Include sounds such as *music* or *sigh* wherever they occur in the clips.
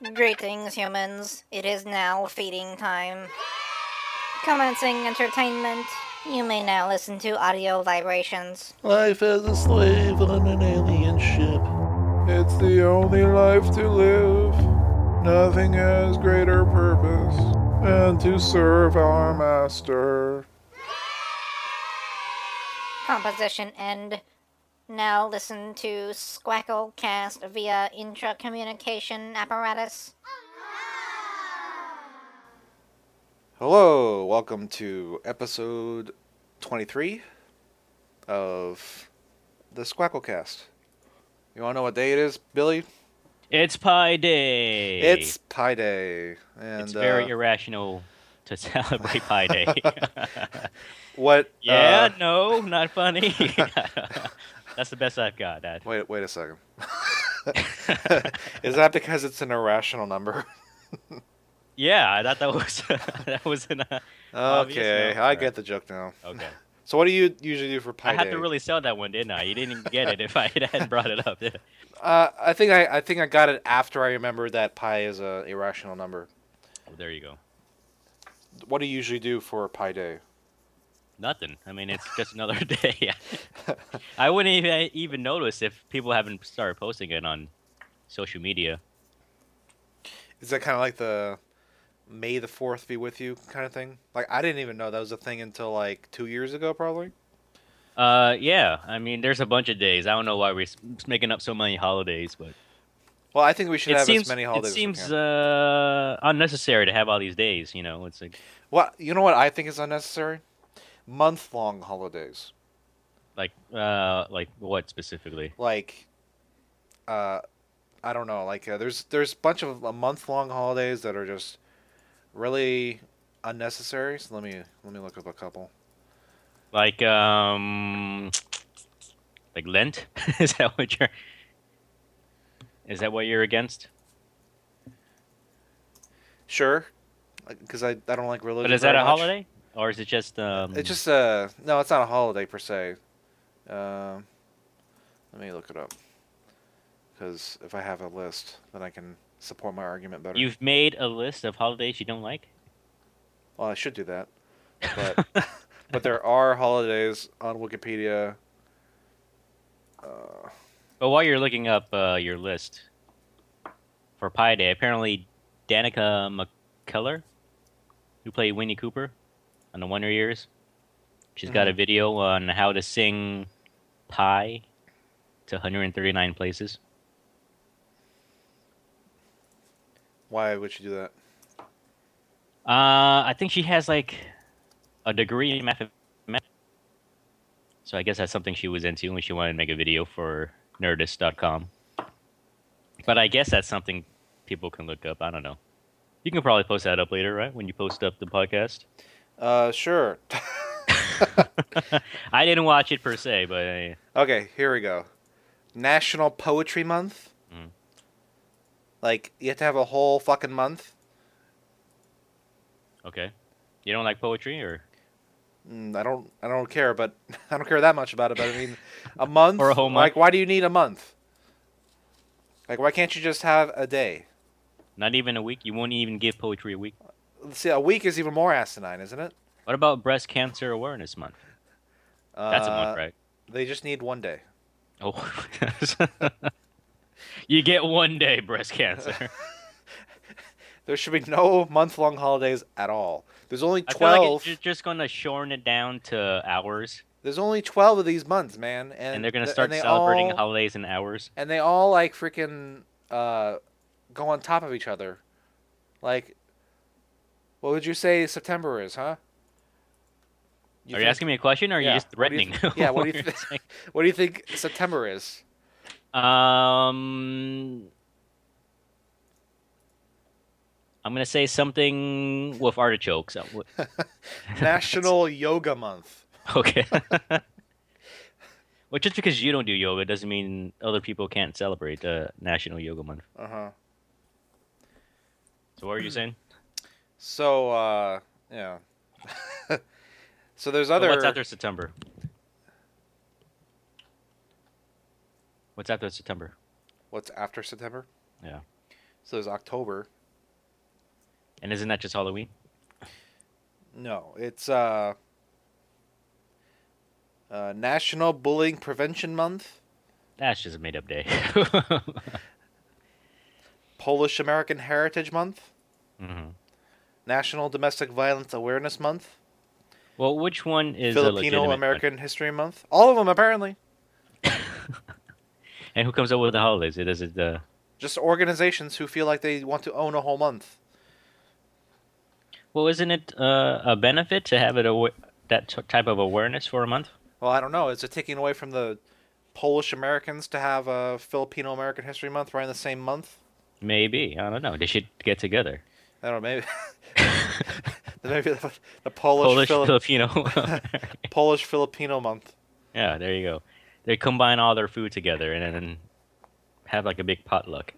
Greetings, humans. It is now feeding time. Commencing entertainment, you may now listen to audio vibrations. Life as a slave on an alien ship. It's the only life to live. Nothing has greater purpose than to serve our master. Composition end. Now listen to Squacklecast via intra-communication apparatus. Hello, welcome to episode 23 of the Squacklecast. You want to know what day it is, Billy? It's Pi Day. It's Pi Day. And it's very uh, irrational to *laughs* celebrate Pi Day. *laughs* what? *laughs* yeah, uh, no, not funny. That's the best I've got. Dad. wait, wait a second. *laughs* is that because it's an irrational number? *laughs* Yeah, I thought that was *laughs* that was an. Uh, okay. I get the joke now. okay. So, what do you usually do for Pi Day? I had Day? to really sell that one, didn't I? You didn't get it if I hadn't brought it up. I? Uh, I think I, I think I got it after I remembered that pi is a irrational number. Oh, there you go. What do you usually do for Pi Day? Nothing. I mean, it's just another *laughs* day. I wouldn't even even notice if people haven't started posting it on social media. Is that kind of like the May the Fourth be with you kind of thing? Like I didn't even know that was a thing until like two years ago, probably. Uh, yeah. I mean, there's a bunch of days. I don't know why we're making up so many holidays, but Well, I think we should it have seems as many it holidays. as we seems uh unnecessary to have all these days. You know, it's like Well, you know what I think is unnecessary? Month long holidays. like uh like what specifically? Like, uh, I don't know. Like, uh, there's there's a bunch of uh, month long holidays that are just really unnecessary. So let me let me look up a couple. Like um like Lent? *laughs* is that what you're? Is that what you're against? Sure, because I, I don't like religion. But is that a much. holiday, or is it just um? It's just uh no, it's not a holiday per se. Um, let me look it up. Because if I have a list, then I can support my argument better. You've made a list of holidays you don't like. Well, I should do that, but *laughs* but there are holidays on Wikipedia. Uh, But while you're looking up uh, your list for Pi Day, apparently Danica McKellar, who played Winnie Cooper on the Wonder Years, she's got a video on how to sing Pi to 139 places. why would she do that? Uh, I think she has like a degree in mathematics. So I guess that's something she was into when she wanted to make a video for Nerdist.com. But I guess that's something people can look up. I don't know. You can probably post that up later, right? When you post up the podcast. Uh, sure. *laughs* I didn't watch it per se, but uh, okay, here we go. National Poetry Month. Mm. Like you have to have a whole fucking month. okay. You don't like poetry, or Mm, I don't. I don't care, but *laughs* I don't care that much about it. But I mean, a month. *laughs* Or a whole month. Like, why do you need a month? Like, why can't you just have a day? not even a week? You won't even give poetry a week. See, a week is even more asinine, isn't it? What about Breast Cancer Awareness Month? That's a Uh, month, right? They just need one day. Oh, *laughs* you get one day breast cancer. *laughs* There should be no month-long holidays at all. There's only I feel like twelve. it's just going to shorten it down to hours, There's only twelve of these months, man, and, and, they're going to start celebrating all, holidays in hours. and they all like freaking uh, go on top of each other. Like, what would you say September is, huh? are you think- asking me a question, or are Yeah, you just what you threatening? th- yeah, what do you *laughs* think? *laughs* What do you think September is? Um, I'm going to say something with artichokes. *laughs* National Yoga Month. okay. well, just because you don't do yoga doesn't mean other people can't celebrate uh, National Yoga Month. Uh huh. So, what are you saying? So, uh, yeah. *laughs* so there's other. What's after September? What's after September? What's after September? Yeah. So there's October. And isn't that just Halloween? No, it's uh, uh, National Bullying Prevention Month, That's just a made up day. *laughs* Polish American Heritage Month, hmm National Domestic Violence Awareness Month, Well, which one is Filipino legitimate one? American History Month. All of them apparently. *laughs* And who comes up with the holidays? It is it the Just organizations who feel like they want to own a whole month. well, isn't it uh, a benefit to have it awa- that t- type of awareness for a month? Well, I don't know. Is it taking away from the Polish Americans to have a Filipino American History Month right in the same month? Maybe I don't know. They should get together. I don't know. Maybe. *laughs* maybe the, the Polish Polish Fili- Filipino. *laughs* *laughs* Polish Filipino month. yeah, there you go. They combine all their food together and then have like a big potluck.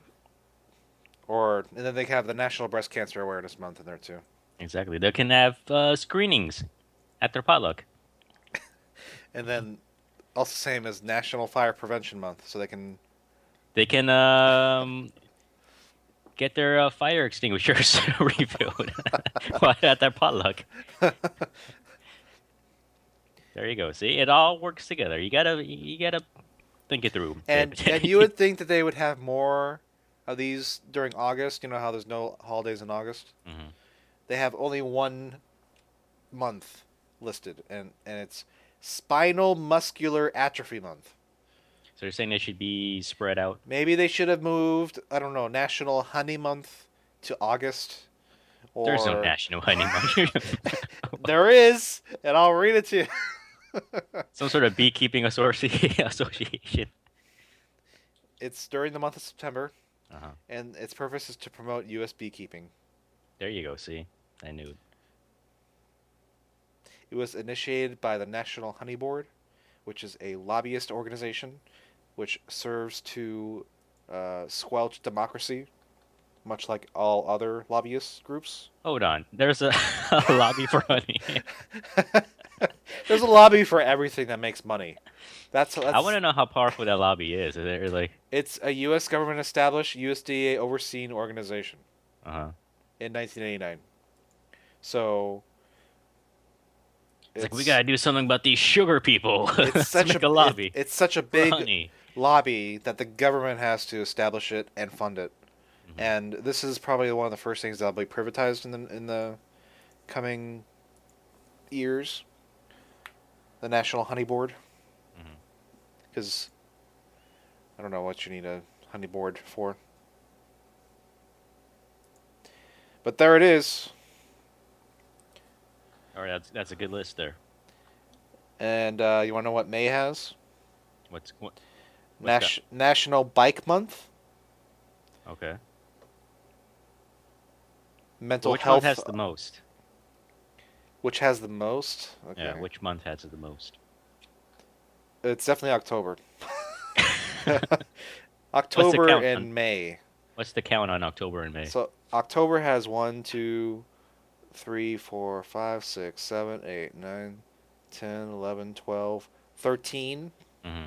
Or and then they have the National Breast Cancer Awareness Month in there too. Exactly. They can have uh, screenings at their potluck. And then also same as National Fire Prevention Month, so they can They can um, get their uh, fire extinguishers refilled at their potluck. *laughs* there you go. See, it all works together. You gotta, you gotta think it through. and *laughs* and you would think that they would have more of these during August. You know how there's no holidays in August. Mhm. They have only one month listed, and and it's Spinal Muscular Atrophy Month. So you're saying they should be spread out? Maybe they should have moved. I don't know National Honey Month to August. Or There's no national honey month. *laughs* There is, and I'll read it to you. *laughs* Some sort of beekeeping *laughs* association. It's during the month of September, Uh-huh. and its purpose is to promote U.S. beekeeping. There you go. See, I knew. It. It was initiated by the National Honey Board, which is a lobbyist organization which serves to uh, squelch democracy, much like all other lobbyist groups. Hold on. There's a, *laughs* a lobby for honey. *laughs* There's a lobby for everything that makes money. That's, that's I want to know how powerful that lobby is. Is it like? It's a U.S. government established, USDA overseen organization Uh huh. in 1989. So It's, like we gotta do something about these sugar people. *laughs* It's such a, a lobby. it- it's such a big honey. Lobby that the government has to establish it and fund it. Mhm. And this is probably one of the first things that'll be privatized in the in the coming years. The National Honey Board, because I don't know what you need a honey board for. But there it is, All right, that's that's a good list there. and uh, you want to know what May has? What's what? Nas- National Bike Month. Okay. mental which health, one has the most? which has the most. Okay. Yeah, which month has the most? It's definitely October. *laughs* *laughs* October and on- May. What's the count on October and May? So October has one, two, three, four, five, six, seven, eight, nine, ten, eleven, twelve, thirteen. hmm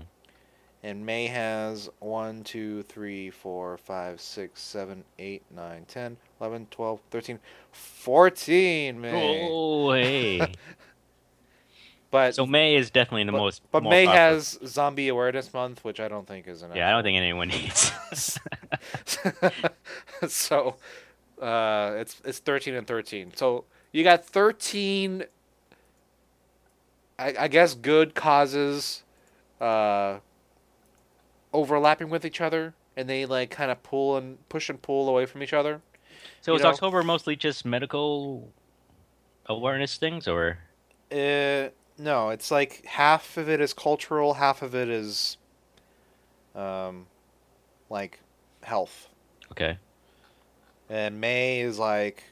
And May has one, two, three, four, five, six, seven, eight, nine, ten, eleven, twelve, thirteen, fourteen. May. Oh, hey. *laughs* But so May is definitely the but, most. but May popular. has Zombie Awareness Month, which I don't think is enough. Yeah, I don't think anyone needs. *laughs* so uh, it's it's thirteen and thirteen. So you got thirteen. I, I guess good causes, uh, overlapping with each other, and they like kind of pull and push and pull away from each other. so is October mostly just medical awareness things, or Uh, no, it's like half of it is cultural, half of it is, um, like health. okay? and May is like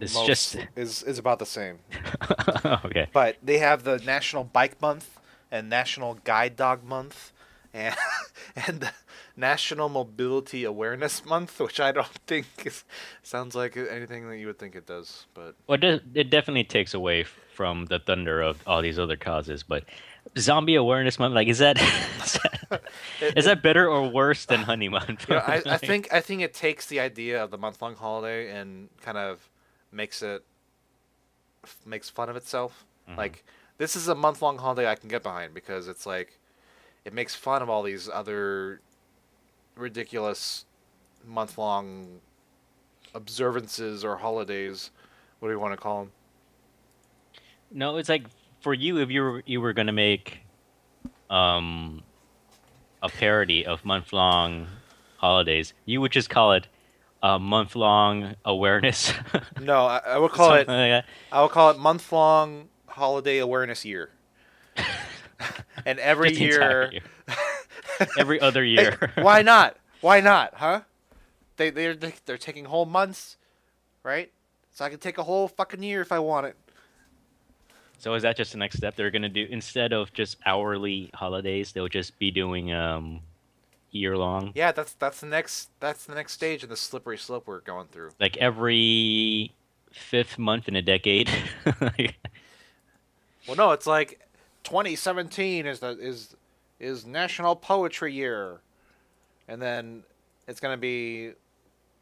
It's most- just- is is about the same. *laughs* okay. But they have the National Bike Month and National Guide Dog Month and *laughs* and National Mobility Awareness Month, which I don't think is, sounds like anything that you would think it does. But Well, it, definitely takes away from the thunder of all these other causes. But zombie awareness month, like, is that *laughs* is that, *laughs* is that better or worse than Honey Month? you know, I, I think I think it takes the idea of the month long holiday and kind of makes it makes fun of itself. Mhm. Like this is a month long holiday I can get behind because it's like it makes fun of all these other ridiculous month long observances or holidays. What do you want to call them? no, it's like for you if you were you were gonna make um a parody of month long holidays, you would just call it a month long awareness. *laughs* No, I, I would call it like. I will call it month long holiday awareness year. *laughs* and every Just the entire year, year. *laughs* every other Hey, year. *laughs* why not? Why not? Huh? They they're they're taking whole months, right? So I can take a whole fucking year if I want it. So is that just the next step they're gonna do? Instead of just hourly holidays, they'll just be doing um year long. Yeah, that's that's the next that's the next stage in the slippery slope we're going through. Like every fifth month in a decade. Well, no, it's like 2017 is the is is National Poetry Year, and then it's gonna be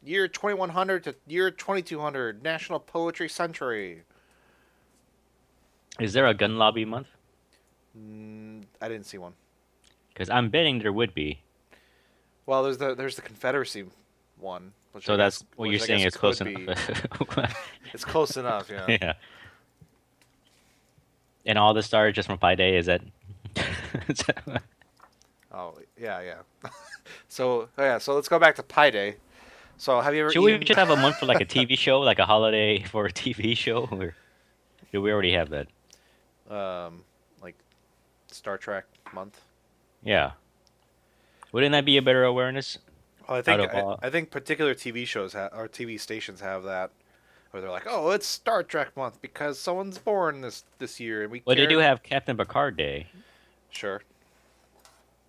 year 2100 to year 2200 National Poetry Century. is there a gun lobby month? Mm, I didn't see one. Because I'm betting there would be. Well, there's the there's the Confederacy one. So I that's guess- what you're I saying is close enough. *laughs* It's close enough, yeah. *laughs* yeah. And all the stars just from Pi Day. Is that? is *laughs* that- Oh yeah, yeah. *laughs* so oh, yeah, so let's go back to Pi Day. So have you ever Should we just have a month for like a *laughs* TV show, like a holiday for a TV show, or do we already have that? um like Star Trek month? Yeah. Wouldn't that be a better awareness? Well, I think I, I think particular TV shows ha- or TV stations have that, where they're like, "Oh, it's Star Trek month because someone's born this this year," and we. Well, they do have Captain Picard Day, Sure.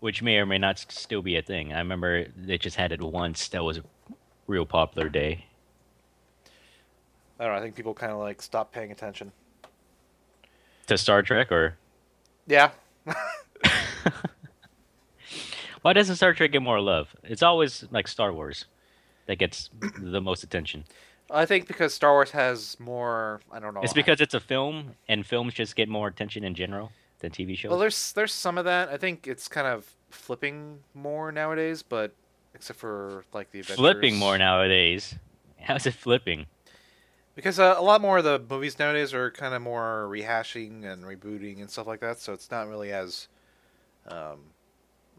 which may or may not still be a thing. I remember they just had it once. That was a real popular day. I don't know. I think people kind of like stop paying attention. To Star Trek, or Yeah. *laughs* why doesn't Star Trek get more love? It's always like Star Wars that gets the most attention. I think because Star Wars has more. I don't know. It's because it's a film, and films just get more attention in general than TV shows. Well, there's there's some of that. I think it's kind of flipping more nowadays, but except for like the Avengers. flipping more nowadays. How's it flipping? Because uh, a lot more of the movies nowadays are kind of more rehashing and rebooting and stuff like that. So it's not really as, um,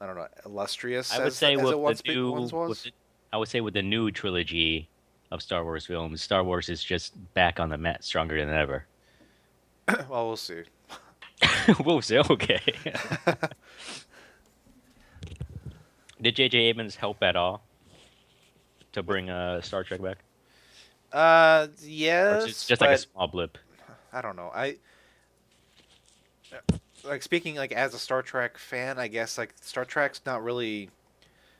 I don't know, illustrious. I would as, say as with the new, with the, I would say with the new trilogy of Star Wars films, Star Wars is just back on the mat, stronger than ever. *clears throat* well, we'll see. *laughs* we'll see. okay. *laughs* Did J.J. Abrams help at all to bring uh, Star Trek back? Uh, yes, it's just, just like a small blip. I don't know. I like speaking like as a Star Trek fan. I guess like Star Trek's not really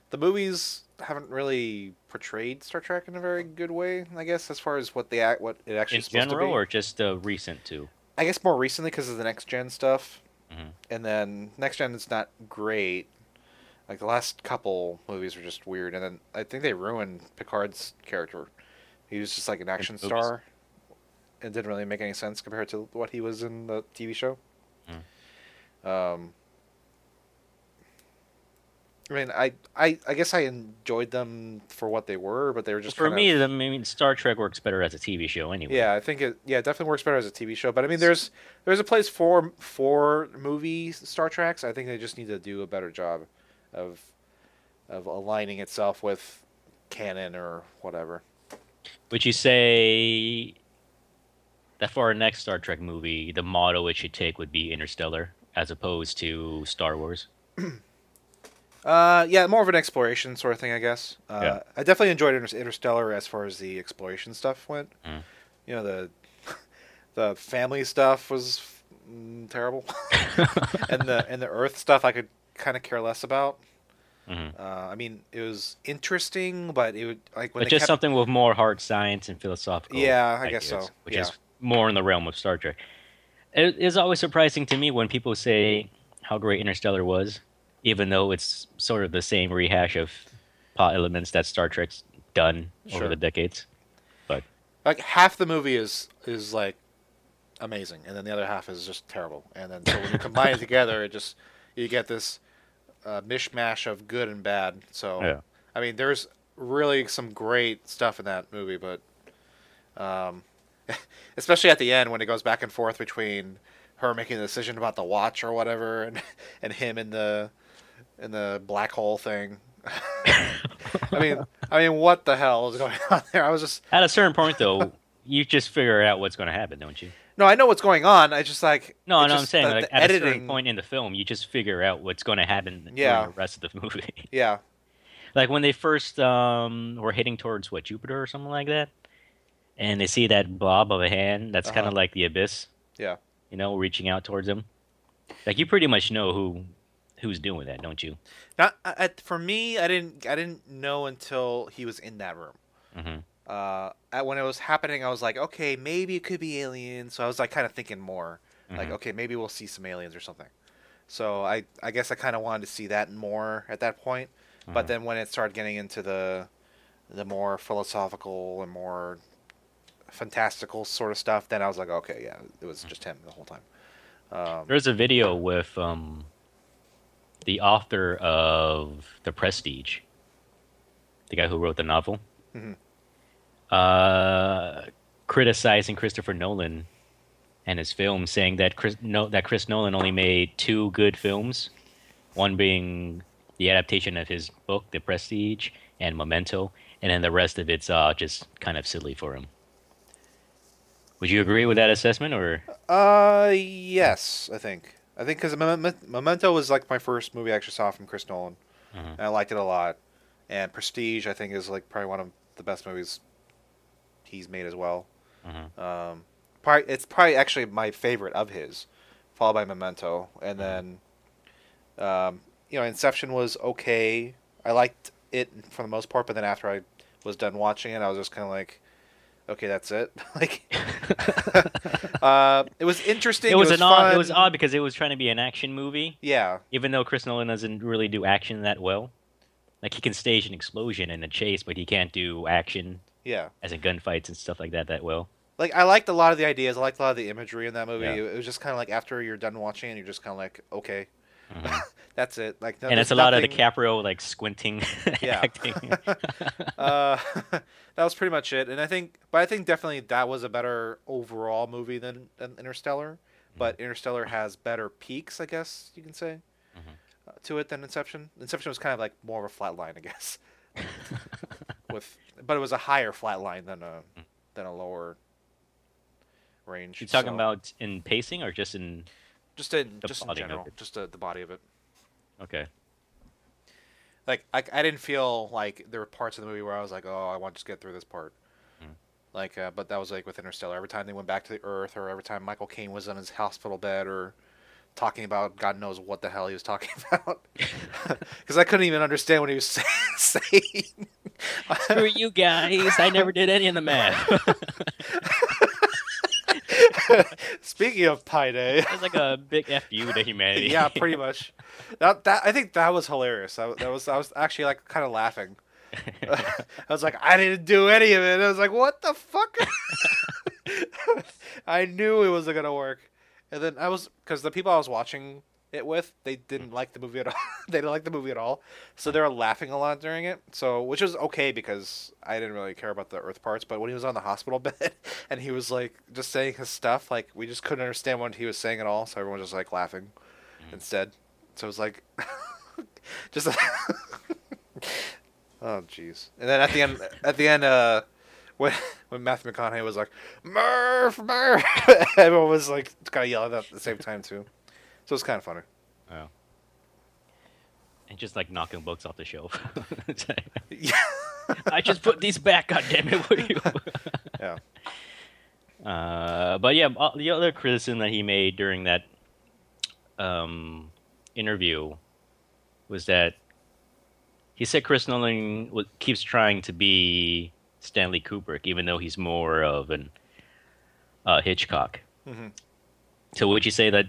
the movies haven't really portrayed Star Trek in a very good way. I guess as far as what they act, what it actually In is general, or just uh, recent too? I guess more recently because of the next gen stuff, Mhm. and then next gen is not great. Like the last couple movies were just weird, and then I think they ruined Picard's character. He was just like an action star. It didn't really make any sense compared to what he was in the TV show. Um, I mean, I, I, I guess I enjoyed them for what they were, but they were just For me, Of, the, I mean, Star Trek works better as a TV show anyway. yeah, I think it. Yeah, it definitely works better as a TV show. But I mean, there's there's a place for for movie Star Treks. I think they just need to do a better job of of aligning itself with canon or whatever. Would you say that for our next Star Trek movie, the motto it should take would be Interstellar as opposed to Star Wars? *clears throat* Uh, yeah, more of an exploration sort of thing, I guess. Uh, Yeah. I definitely enjoyed Inter- Interstellar as far as the exploration stuff went. Mm. You know, the *laughs* the family stuff was mm, terrible, *laughs* and the and the Earth stuff I could kind of care less about. Mhm. Uh, I mean, it was interesting, but it would like when But just kept, something with more hard science and philosophical. Yeah, I guess so. Which Yeah. is more in the realm of Star Trek. It is always surprising to me when people say how great Interstellar was, even though it's sort of the same rehash of plot elements that Star Trek's done over the decades. But like half the movie is is like amazing, and then the other half is just terrible. And then so when you combine it *laughs* together, it just you get this uh, mishmash of good and bad. So Yeah. I mean, there's really some great stuff in that movie, but um, *laughs* especially at the end when it goes back and forth between her making the decision about the watch or whatever, and *laughs* and him in the in the black hole thing. *laughs* I mean, I mean, what the hell is going on there? I was just At a certain point, though, you just figure out what's going to happen, don't you? no, I know what's going on. I just like No, no, I'm saying the- like the at a certain point in the film, you just figure out what's going to happen Yeah. the rest of the movie. *laughs* Yeah, like when they first um, were heading towards what Jupiter or something like that, and they see that blob of a hand that's kind Uh-huh. of like the abyss. Yeah. You know, reaching out towards them. Like you pretty much know who who's doing that, don't you? not I- for me. I didn't I didn't know until he was in that room. hmm uh, at, when it was happening, I was like, okay, maybe it could be aliens. So I was like, kind of thinking more, like, Mhm. okay, maybe we'll see some aliens or something. So I, I guess I kind of wanted to see that more at that point. But Mhm. then when it started getting into the, the more philosophical and more fantastical sort of stuff, then I was like, okay, yeah, it was just him the whole time. Um, There's a video with um, the author of The Prestige, the guy who wrote the novel, Mhm. uh, criticizing Christopher Nolan and his film, saying that Chris, no, that Chris Nolan only made two good films, one being the adaptation of his book, The Prestige, and Memento, and then the rest of it's uh, just kind of silly for him. Would you agree with that assessment, or Uh, yes, I think. I think because Memento was like my first movie I actually saw from Chris Nolan, Mhm. and I liked it a lot. And Prestige, I think, is like probably one of the best movies he's made as well. Mhm. Um, probably it's probably actually my favorite of his, followed by Memento, and then, um, you know, Inception was okay. I liked it for the most part, but then after I was done watching it, I was just kind of like, okay, that's it. *laughs* like, *laughs* uh, it was interesting. it was, an odd, it was odd because it was trying to be an action movie, Yeah, even though Chris Nolan doesn't really do action that well. Like he can stage an explosion and a chase, but he can't do action yeah. as in gunfights and stuff like that that well. Like I liked a lot of the ideas. I liked a lot of the imagery in that movie. Yeah. It was just kind of like after you're done watching, and you're just kind of like, okay, Mhm. *laughs* that's it. Like, no, and it's a there's lot of nothing- DiCaprio like squinting *laughs* Yeah. acting. *laughs* uh, *laughs* that was pretty much it. And I think, but I think definitely that was a better overall movie than, than Interstellar. But Interstellar has better peaks, I guess you can say, Mhm. uh, to it than Inception. Inception was kind of like more of a flat line, I guess. With, but it was a higher flat line than a than a lower range. You talking so- about in pacing or just in? just in just in general, just uh, the body of it. Okay. like I, I didn't feel like there were parts of the movie where I was like, oh, I want to just get through this part. Mm. Like, uh, but that was like with Interstellar. Every time they went back to the Earth, or every time Michael Caine was on his hospital bed, or talking about God knows what the hell he was talking *laughs* about, *laughs* because I couldn't even understand what he was say- *laughs* saying. Screw you guys! I never did any of the math. *laughs* Speaking of Pi Day, It's like a big fu to humanity. *laughs* yeah, pretty much. That that I think that was hilarious. I, that was I was actually like kind of laughing. *laughs* I was like, I didn't do any of it. I was like, what the fuck? I knew it wasn't gonna work. And then I was because the people I was watching it with, they didn't like the movie at all. *laughs* they didn't like the movie at all, so they were laughing a lot during it. So which was okay because I didn't really care about the Earth parts. But when he was on the hospital *laughs* bed and he was like just saying his stuff, like we just couldn't understand what he was saying at all. So everyone was just like laughing instead. So it was like *laughs* just. Oh jeez. And then at the end, at the end, uh, when when Matthew McConaughey was like Murph, Murph, everyone was like kind of yelling at the same time too. So it's kind of funny. Oh. And just like knocking books off the shelf. *laughs* Yeah. *laughs* I just put these back. God damn it! What you? *laughs* Yeah. Uh, but yeah, uh, the other criticism that he made during that um, interview was that he said Chris Nolan keeps trying to be Stanley Kubrick, even though he's more of an uh, Hitchcock. Mhm. So would you say that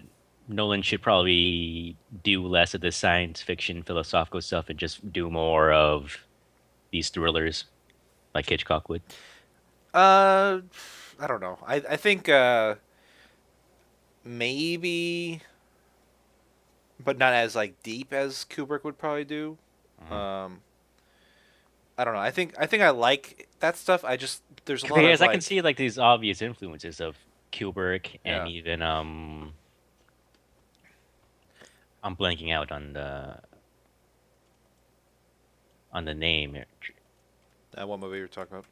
Nolan should probably do less of the science fiction philosophical stuff and just do more of these thrillers like Hitchcock would? Uh, I don't know. I I think uh, maybe, but not as like deep as Kubrick would probably do. Mhm. Um, I don't know. I think I think I like that stuff. I just there's a lot Because of I like, can see like these obvious influences of Kubrick and Yeah. even um I'm blanking out on the on the name. here. uh, what movie you're talking about.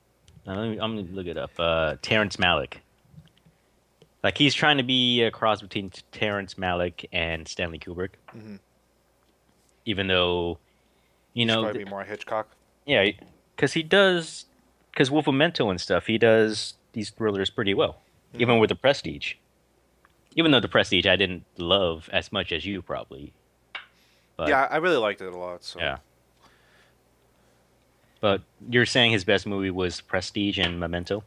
Uh, let me, I'm gonna look it up. Uh, Terrence Malick. Like he's trying to be a cross between Terrence Malick and Stanley Kubrick, Mhm. even though you know probably th- be more Hitchcock. Yeah, because he does, because Wolf of Memento and stuff, he does these thrillers pretty well, even with the Prestige. Even though the Prestige I didn't love as much as you probably. But, yeah, I really liked it a lot. So Yeah. But you're saying his best movie was Prestige and Memento.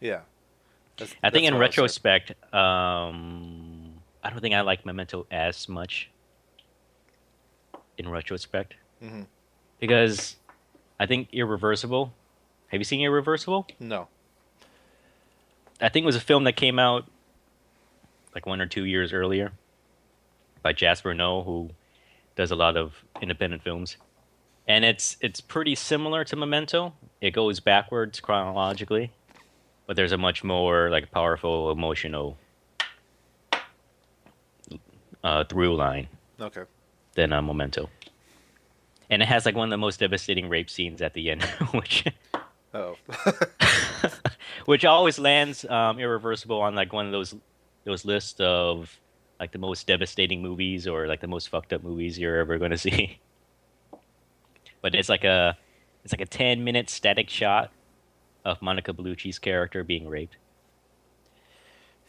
yeah. That's- I think in what I retrospect, um, I don't think I like Memento as much. In retrospect, Mhm. because I think Irreversible. Have you seen Irreversible? no. I think it was a film that came out like one or two years earlier by Gaspar Noé, who does a lot of independent films, and it's it's pretty similar to Memento. It goes backwards chronologically, but there's a much more like powerful emotional uh, through line Okay. than uh, Memento. And it has like one of the most devastating rape scenes at the end, *laughs* which Oh. *laughs* which always lands um, irreversible on like one of those those lists of like the most devastating movies or like the most fucked up movies you're ever going *laughs* to see. But it's like a it's like a ten minute static shot of Monica Bellucci's character being raped.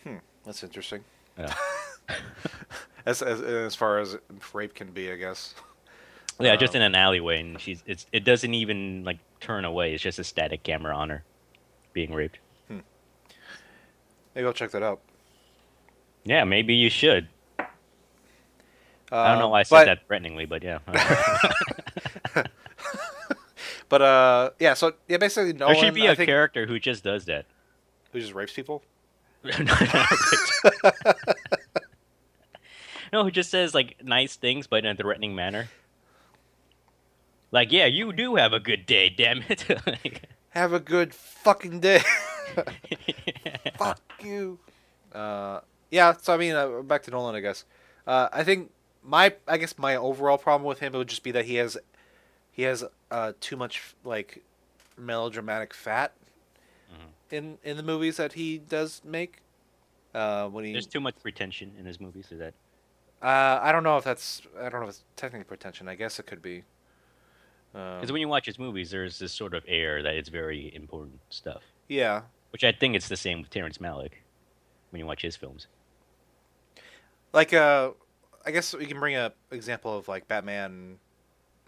Hmm, that's interesting. Yeah. *laughs* As, as as far as rape can be, I guess. Yeah, just Um, in an alleyway, and she's it's it doesn't even like turn away. It's just a static camera on her being raped. Hmm. Maybe I'll check that out. Yeah, maybe you should. Uh, I don't know why I said but, that threateningly, but yeah. *laughs* *laughs* But uh, yeah. So yeah, basically, Nolan. there should be I a think, character who just does that. who just rapes people. *laughs* no, who just says like nice things but in a threatening manner. Like, yeah, you do have a good day, damn it. Like, Have a good fucking day. Fuck you. Uh, yeah. So I mean, uh, back to Nolan, I guess. Uh, I think my, I guess my overall problem with him would just be that he has, he has uh too much like melodramatic fat Mhm. in in the movies that he does make. Uh, when he, There's too much pretension in his movies. Is that? uh, I don't know if that's, I don't know if it's technically pretension. I guess it could be. Um, Because when you watch his movies, there's this sort of air that it's very important stuff. yeah, Which I think it's the same with Terrence Malick when you watch his films. Like uh i guess we can bring up example of like batman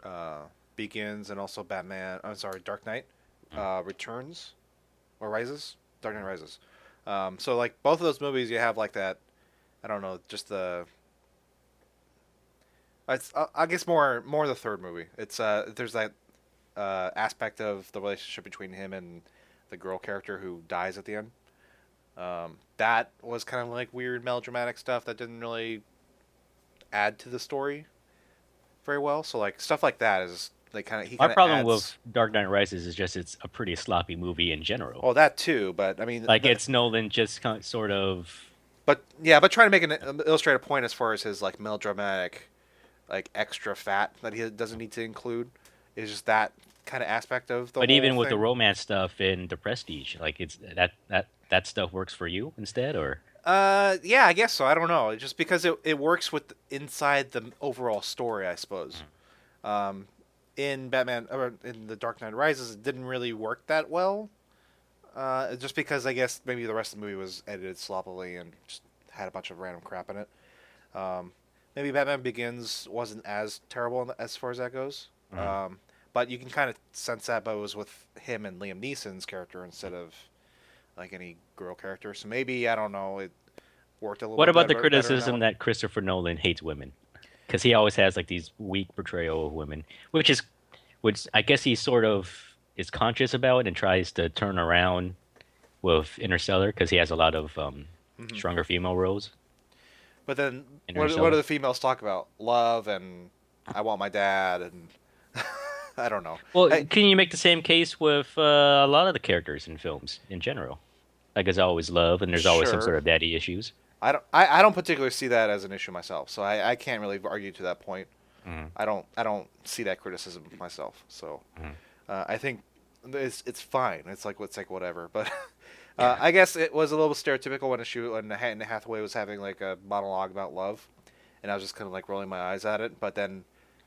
uh begins and also batman i'm sorry dark knight uh returns or rises? Dark knight rises. Um so like both of those movies you have like that i don't know just the it's uh, i guess more more the third movie. It's uh there's that uh aspect of the relationship between him and the girl character who dies at the end um, that was kind of like weird melodramatic stuff that didn't really add to the story very well. So like stuff like that is like kind of he My problem adds, with Dark Knight Rises is just it's a pretty sloppy movie in general. well that too, but I mean like the- it's Nolan just kind of, sort of but yeah, but trying to make an um, illustrate a point as far as his like melodramatic like extra fat that he doesn't need to include is just that kind of aspect of the but even with the romance stuff in the prestige like it's that that that stuff works for you instead or Uh, yeah, I guess so. I don't know. Just because it, it works with inside the overall story, I suppose. Um, in Batman or in the Dark Knight Rises, it didn't really work that well. Uh, just because I guess maybe the rest of the movie was edited sloppily and just had a bunch of random crap in it. Um, maybe Batman Begins wasn't as terrible in- as far as that goes. Mhm. Um, but you can kind of sense that, but it was with him and Liam Neeson's character instead of like any girl character. So maybe I don't know. It worked a little. What about the better- better criticism that Christopher Nolan hates women? Because he always has like these weak portrayal of women, which is, which I guess he sort of is conscious about and tries to turn around with Interstellar because he has a lot of um, Mhm. stronger female roles. But then, what, what do the females talk about? Love and I want my dad and *laughs* I don't know. Well, I- can you make the same case with uh, a lot of the characters in films in general? Like there's always love and there's always some sort of daddy issues. I don't. I, I don't particularly see that as an issue myself, so I, I can't really argue to that point. Mhm. I don't. I don't see that criticism myself. So Mhm. uh, I think it's it's fine. It's like it's like whatever. *laughs* But uh, I guess it was a little stereotypical when she when Anne Hathaway was having like a monologue about love, and I was just kind of like rolling my eyes at it. But then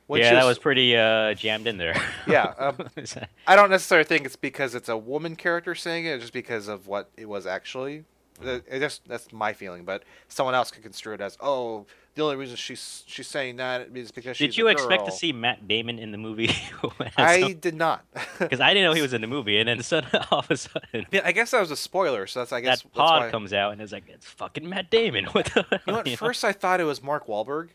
when yeah, she that was pretty uh, jammed in there. Yeah, *laughs* um, *laughs* I don't necessarily think it's because it's a woman character saying it, just because of what it was actually. It it just that's my feeling, but someone else could construe it as, oh, the only reason she's she's saying that is because she's. Did you expect to see Matt Damon in the movie? *laughs* I did not. because I didn't know he was in the movie, and then suddenly, all of a sudden, Yeah, I guess that was a spoiler, so that's I guess that that's pod why. comes out and it's like it's fucking Matt Damon. What the? You know what? you know? First, I thought it was Mark Wahlberg.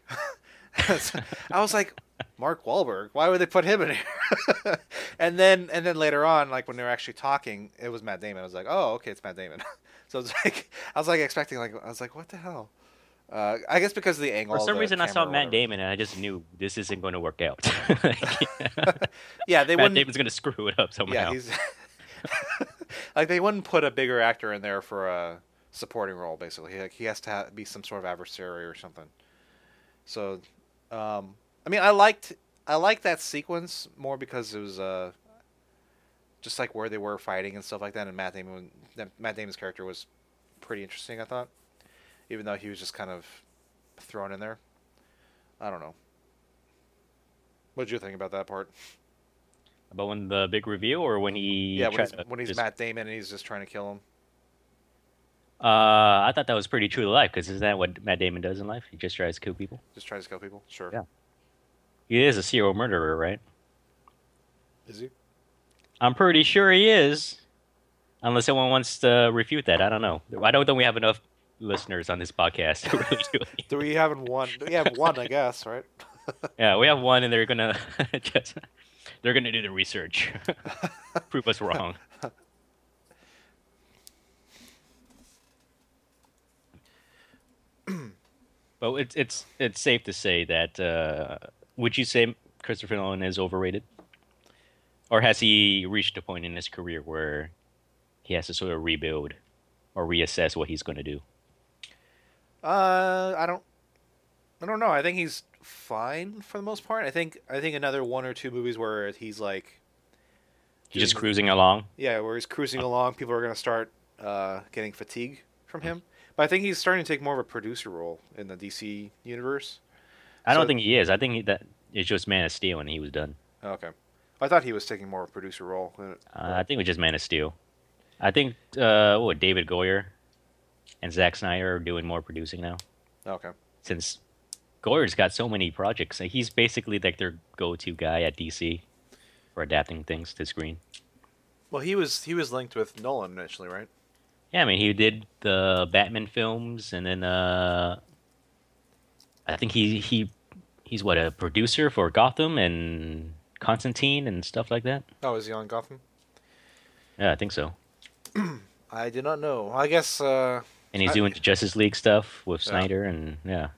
I was like, Mark Wahlberg. Why would they put him in here? *laughs* and then, and then later on, like when they were actually talking, it was Matt Damon. I was like, oh, okay, it's Matt Damon. *laughs* so it's like, I was like expecting, like, I was like, what the hell? Uh, I guess because of the angle. For some reason, I saw Matt. Damon, and I just knew this isn't going to work out. *laughs* Yeah, they Matt wouldn't. Damon's going to screw it up somehow. Yeah, he's like they wouldn't put a bigger actor in there for a supporting role. Basically, like he has to ha- be some sort of adversary or something. So, um, I mean, I liked I liked that sequence more because it was uh, just like where they were fighting and stuff like that. And Matt Damon, Matt Damon's character was pretty interesting. I thought, even though he was just kind of thrown in there. I don't know. What'd you think about that part? About when the big reveal, or when he yeah, when he's, when he's just- Matt Damon and he's just trying to kill him. Uh, I thought that was pretty true to life because isn't that what Matt Damon does in life? He just tries to kill people. Just tries to kill people. Sure. Yeah. He is a serial murderer, right? Is he? I'm pretty sure he is. Unless someone wants to refute that, I don't know. I don't think we have enough listeners on this podcast *laughs* to really do. Do we have one? We have one, I guess, right? *laughs* Yeah, we have one, and they're gonna *laughs* just they're gonna do the research, prove us wrong. *clears throat* but it's it's it's safe to say that uh, would you say Christopher Nolan is overrated, or has he reached a point in his career where he has to sort of rebuild or reassess what he's going to do? Uh, I don't. I don't know. I think he's fine for the most part. I think I think another one or two movies where he's like, He's just cruising along. yeah, where he's cruising along, people are gonna start uh, getting fatigue from him. But I think he's starting to take more of a producer role in the DC universe. I don't So- think he is. I think he, that it's just Man of Steel, and he was done. Okay, I thought he was taking more of a producer role. Uh, I think it was just Man of Steel. I think uh, what David Goyer and Zack Snyder are doing more producing now Okay, since Goyer's got so many projects. He's basically like their go-to guy at DC for adapting things to screen. well, he was he was linked with Nolan initially, right? Yeah, I mean he did the Batman films, and then uh, I think he he he's what a producer for Gotham and Constantine and stuff like that. Oh, is he on Gotham? Yeah, I think so. *clears throat* I did not know. I guess. Uh, And he's I- doing Justice League stuff with Yeah. Snyder, and yeah.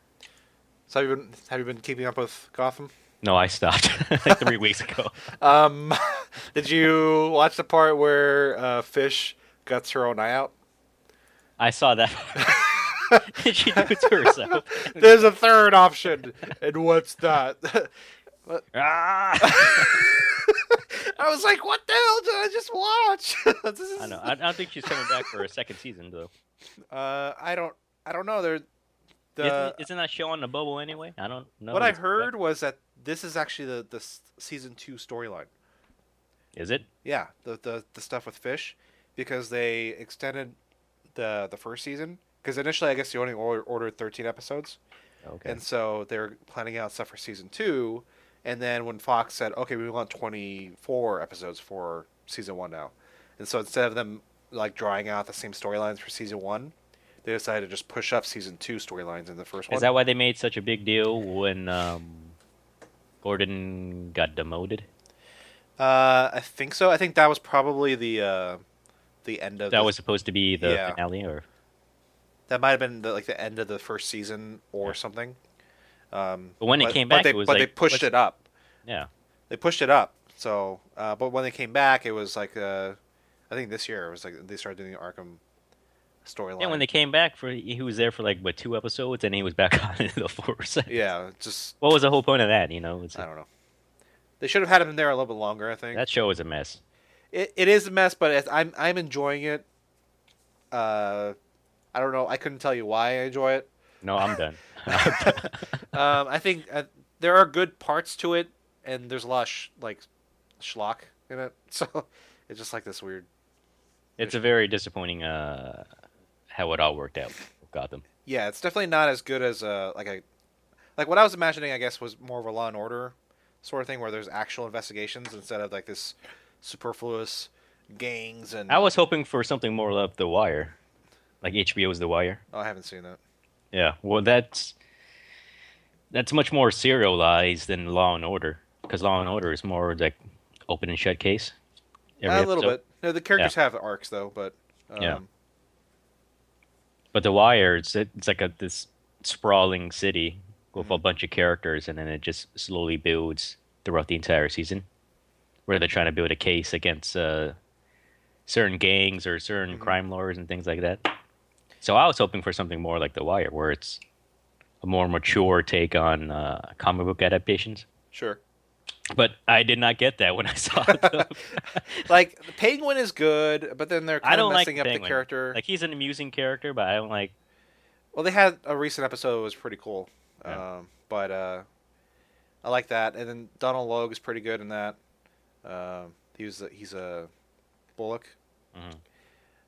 so have you been have you been keeping up with Gotham? No, I stopped *laughs* like three weeks ago. *laughs* Um, *laughs* did you watch the part where uh, Fish guts her own eye out? I saw that. Did *laughs* she do it to herself? *laughs* There's a third option, and what's that? *laughs* ah! I was like, "What the hell did I just watch?" this is, I know. I, don't think she's coming back for a second season though. Uh, I don't. I don't know. There. The isn't, isn't that show on the bubble anyway? I don't know. what I heard was that this is actually the the season two storyline. Is it? Yeah, the the the stuff with Fish, because they extended the the first season. Because initially, I guess they only or- ordered thirteen episodes. Okay. And so they're planning out stuff for season two, And then when Fox said, "Okay, we want 24 episodes for season one now," and so instead of them like drawing out the same storylines for season one, they decided to just push up season two storylines in the first one. Is that why they made such a big deal when um, Gordon got demoted? Uh, I think so. I think that was probably the uh, the end of That the- was supposed to be the Yeah. finale, or that might have been the, like the end of the first season or something. Um, But when it but, came but back, they, it was but they pushed it up. yeah. They pushed it up. So, uh, but when they came back, it was like uh, I think this year it was like they started doing the Arkham storyline. Yeah, when they came back for he was there for like what two episodes, and he was back *laughs* on in the force. yeah, just What was the whole point of that? You know, it's, I don't know. They should have had him there a little bit longer. I think that show is a mess. it, it is a mess, but I'm I'm enjoying it. Uh, I don't know. I couldn't tell you why I enjoy it. No, I'm done. *laughs* *laughs* Um, I think uh, there are good parts to it, and there's a lot of sh- like schlock in it. *laughs* So it's just like this weird. it's a very disappointing uh, how it all worked out. with Gotham. Yeah, it's definitely not as good as uh like a like what I was imagining. I guess was more of a Law and Order sort of thing where there's actual investigations instead of like this superfluous gangs and. I was hoping for something more like The Wire, like HBO's The Wire. Oh, I haven't seen that. Yeah, well, that's that's much more serialized than Law and Order, because Law and Order is more like open and shut case. Every a little episode. bit. No, the characters have arcs though, but um, Yeah. But The Wire, it's it's like a this sprawling city with a Mhm. bunch of characters, and then it just slowly builds throughout the entire season, where they're trying to build a case against uh, certain gangs or certain Mhm. crime lords and things like that. So I was hoping for something more like The Wire, where it's a more mature take on uh, comic book adaptations. Sure. But I did not get that when I saw it. *laughs* like the Penguin is good, but then they're I kind of don't like messing up the Penguin. character. like he's an amusing character, but I don't like. Well, they had a recent episode that was pretty cool. Yeah. Um, but uh, I like that. And then Donal Logue is pretty good in that. Um, he was he's a Bullock. Mhm.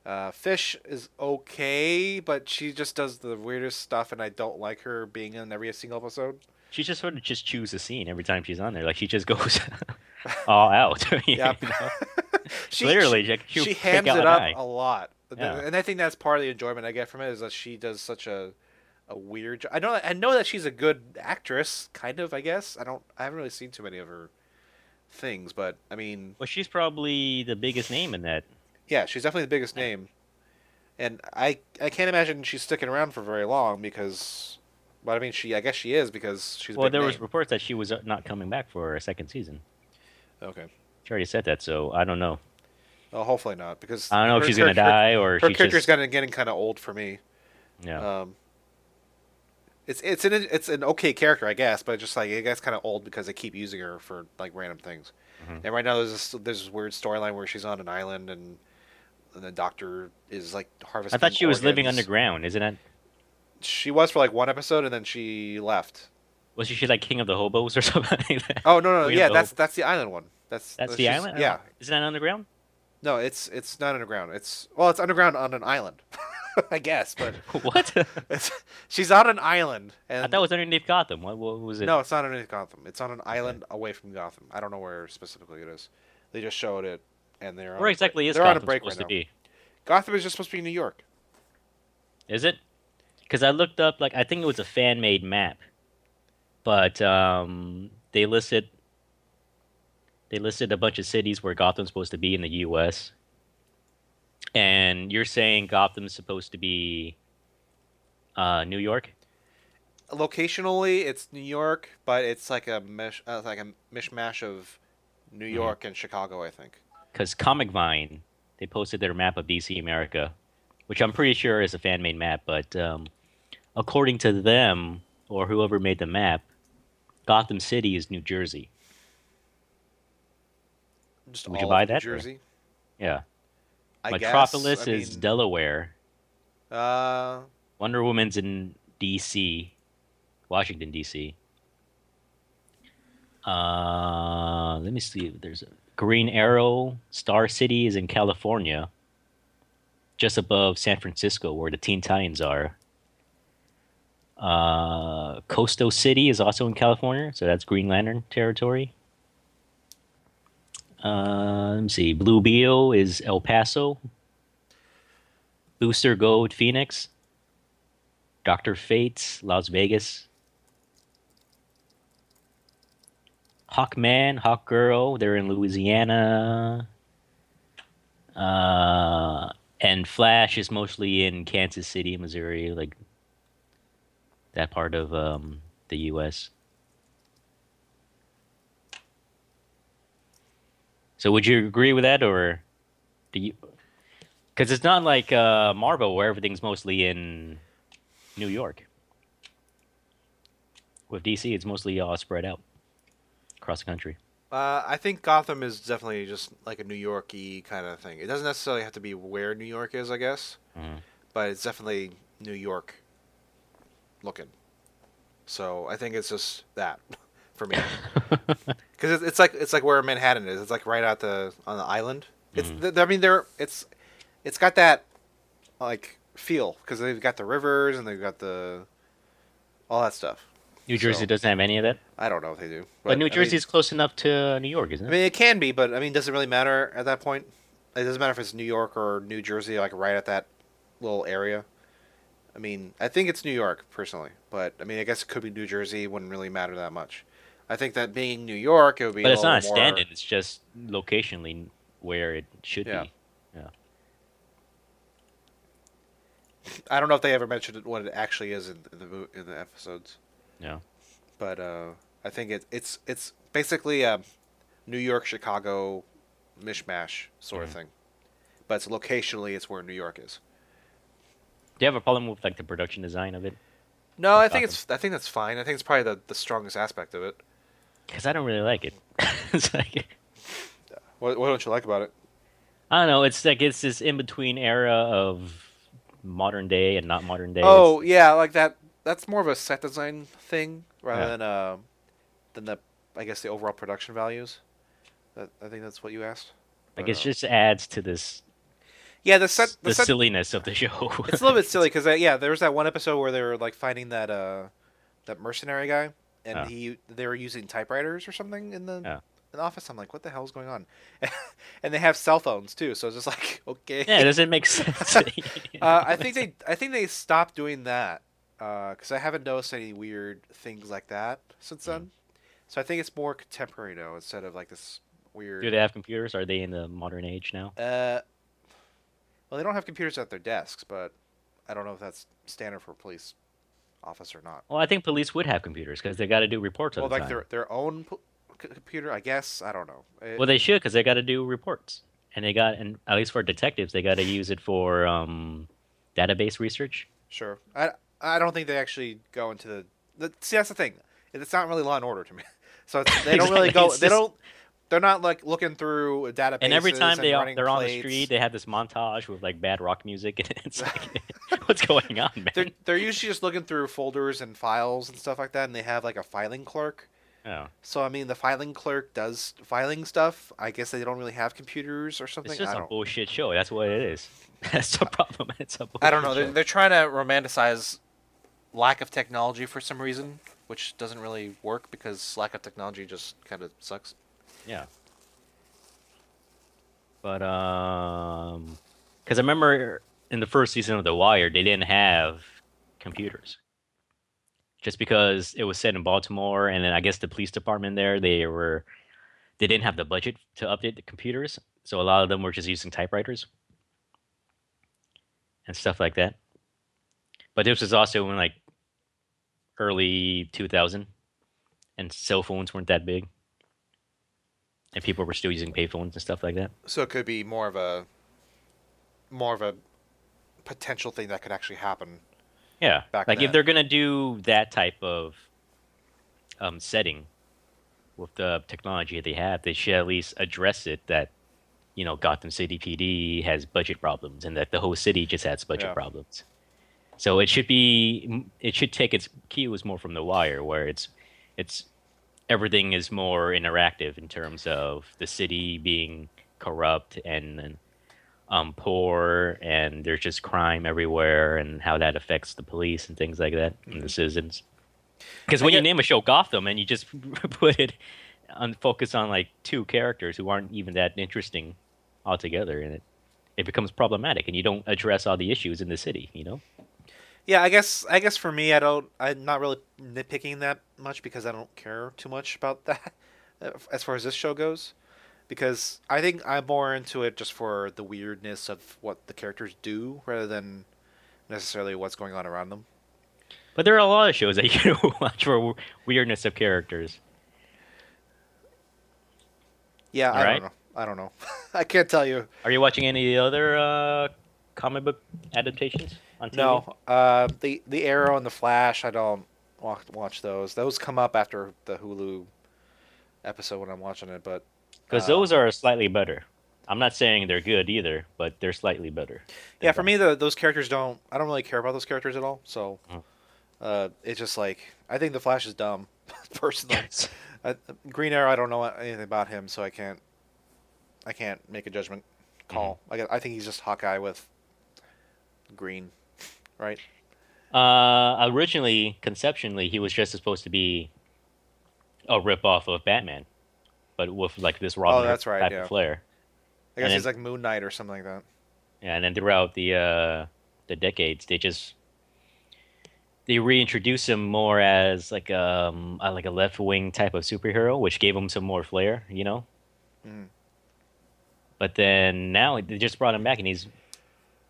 Uh, Fish is okay, but she just does the weirdest stuff, and I don't like her being in every single episode. She just sort of just chooses a scene every time she's on there. Like she just goes *laughs* all out. *laughs* Yep. *laughs* she, Literally, she, she'll she hams it up eye. a lot, Yeah. and I think that's part of the enjoyment I get from it is that she does such a a weird. jo- I know I know that she's a good actress, kind of. I guess I don't. I haven't really seen too many of her things, but I mean, Well, she's probably the biggest name in that. Yeah, she's definitely the biggest name, and I I can't imagine she's sticking around for very long because. But I mean, she. I guess she is because she's. A Well, there was reports that she was uh, not coming back for a second season. Okay. She already said that, so I don't know. Well, hopefully not because I don't know if her she's gonna die or Her she's character's just getting getting kind of old for me. yeah. Um, it's it's an it's an okay character, I guess, but just like it gets kind of old because they keep using her for like random things. Mhm. And right now there's this, there's this weird storyline where she's on an island and, and the doctor is like harvesting. I thought she was living underground, isn't it? She was for like one episode and then she left. Was she like king of the hobos or *laughs* something like that? Oh no no, no yeah that's that's the island one. That's That's the island. Yeah, Isn't that underground? no, it's it's not underground. It's well, it's underground on an island, *laughs* I guess, but *laughs* what? it's she's on an island and I thought it was underneath Gotham. What, what was it? No, it's not underneath Gotham. It's on an island away from Gotham. I don't know where specifically it is. They just showed it, and they're Where exactly is they're Gotham on a break supposed right to be? Gotham is just supposed to be New York. Is it? Because I looked up, like I think it was a fan made map, but um, they listed they listed a bunch of cities where Gotham's supposed to be in the U.S. And you're saying Gotham's supposed to be uh, New York? Locationally, it's New York, but it's like a mesh, uh, like a mishmash of New Mhm. York and Chicago. I think. Because Comic Vine, they posted their map of DC America, which I'm pretty sure is a fan made map, but um, according to them or whoever made the map, Gotham City is New Jersey. Just Would you buy that, or- Jersey. Yeah. I Metropolis guess. I is mean, Delaware. Uh, Wonder Woman's in D.C., Washington D.C. Uh, let me see. If there's a Green Arrow. Star City is in California, just above San Francisco, where the Teen Titans are. Uh, Coastal City is also in California, so that's Green Lantern territory. Uh, let me see. Blue Beetle is El Paso. Booster Gold, Phoenix. Doctor Fates, Las Vegas. Hawkman, Hawk Girl, they're in Louisiana. Uh, and Flash is mostly in Kansas City, Missouri, like that part of um, the U.S. So, would you agree with that, or do you? Because it's not like uh, Marvel, where everything's mostly in New York. With DC, it's mostly all spread out across the country. Uh, I think Gotham is definitely just like a New York-y kind of thing. It doesn't necessarily have to be where New York is, I guess, Mhm. but it's definitely New York looking. So I think it's just that *laughs* for me, *laughs* because it's, it's like it's like where Manhattan is. It's like right out the on the island. It's Mhm. th- I mean there it's it's got that like feel because they've got the rivers and they've got the all that stuff. New Jersey So- doesn't have any of that. I don't know if they do, But, New I mean- Jersey is close enough to uh, New York, isn't it? I mean, it can be, but I mean, does it really matter at that point? It doesn't matter if it's New York or New Jersey, like right at that little area. I mean, I think it's New York personally, but I mean, I guess it could be New Jersey. It wouldn't really matter that much. I think that being New York, it would be. but a it's not a more- stand-in. It's just locationally where it should Yeah. be. Yeah. I don't know if they ever mentioned what it actually is in the in the episodes, Yeah. but uh, I think it, it's it's basically a New York Chicago mishmash sort of Mhm. thing, but it's locationally it's where New York is. Do you have a problem with like the production design of it? No, I think it's I think that's fine. I think it's probably the, the strongest aspect of it. Because I don't really like it. *laughs* it's like *laughs* What, what don't you like about it? I don't know. It's like it's this in between era of modern day and not modern day. Oh yeah, like that. That's more of a set design thing rather Yeah. than uh, than the I guess the overall production values. That, I think that's what you asked. like But, it uh, just adds to this yeah the set the the set. silliness of the show. It's a *laughs* little bit silly because yeah, there was that one episode where they were like finding that uh that mercenary guy, and Oh. he they were using typewriters or something in the. Oh. In the office, I'm like, what the hell's going on? *laughs* and they have cell phones too, so it's just like, *laughs* okay. yeah, it doesn't make sense. uh, I think they I think they stopped doing that because I haven't noticed any weird things like that since then. So I think it's more contemporary now instead of like this weird. Do they have computers? Are they in the modern age now? Uh, well, they don't have computers at their desks, but I don't know if that's standard for a police office or not. Well, I think police would have computers because they got to do reports all Well, the like time. their their own c- computer, I guess. I don't know. It- Well, they should because they got to do reports, and they got, and at least for detectives, they got to use it for um, database research. Sure. I I don't think they actually go into the. the see, that's the thing. It's not really Law and Order to me. *laughs* So it's, they don't really go. They don't. They're not like looking through databases. And every time they are, they're on the street, they have this montage with like bad rock music, and *laughs* it's like, *laughs* what's going on, man? They're they're usually just looking through folders and files and stuff like that, and they have like a filing clerk. Oh. So I mean, the filing clerk does filing stuff. I guess they don't really have computers or something. It's just I a don't. bullshit show. That's what it is. That's the problem. It's a bullshit I don't know. They're, they're trying to romanticize lack of technology for some reason, which doesn't really work because lack of technology just kind of sucks. Yeah. But um, because I remember in the first season of The Wire, they didn't have computers. Just because it was set in Baltimore, and then I guess the police department there, they were, they didn't have the budget to update the computers, so a lot of them were just using typewriters and stuff like that. But this was also when like early 2000, and cell phones weren't that big and people were still using payphones and stuff like that. So it could be more of a more of a potential thing that could actually happen. Yeah, like then. if they're gonna do that type of um, setting with the technology that they have, they should at least address it that you know Gotham City PD has budget problems and that the whole city just has budget Yeah. problems. So it should be it should take its cues more from The Wire, where it's it's everything is more interactive in terms of the city being corrupt and, um, poor and there's just crime everywhere and how that affects the police and things like that and the citizens. Because when I you name a show Gotham and you just *laughs* put it on focus on like two characters who aren't even that interesting altogether, and it it becomes problematic, and you don't address all the issues in the city. You know. Yeah, I guess I guess for me, I don't. I'm not really nitpicking that much because I don't care too much about *laughs* that as far as this show goes. Because I think I'm more into it just for the weirdness of what the characters do rather than necessarily what's going on around them. But there are a lot of shows that you *laughs* watch for weirdness of characters. Yeah, I Alright. don't know. I don't know. *laughs* I can't tell you. Are you watching any other uh, comic book adaptations on TV? No, uh, the the Arrow and the Flash. I don't watch, watch those. Those come up after the Hulu episode when I'm watching it. But because uh, those are slightly better. I'm not saying they're good either, but they're slightly better. Yeah, for me, the, those characters don't. I don't really care about those characters at all. So, Mm. uh, it's just like I think the Flash is dumb, *laughs* personally. I, Green Arrow, I don't know anything about him, so I can't. I can't make a judgment call. Mm-hmm. I I think he's just Hawkeye with green, right? Uh, originally, conceptually, he was just supposed to be a rip-off of Batman, but with like this Robin Oh, that's right, type yeah. of flair. I guess And he's then- like Moon Knight or something like that. Yeah, and then throughout the uh, the decades, they just they reintroduced him more as like um like a left wing type of superhero, which gave him some more flair, you know. Mhm. But then now they just brought him back, and he's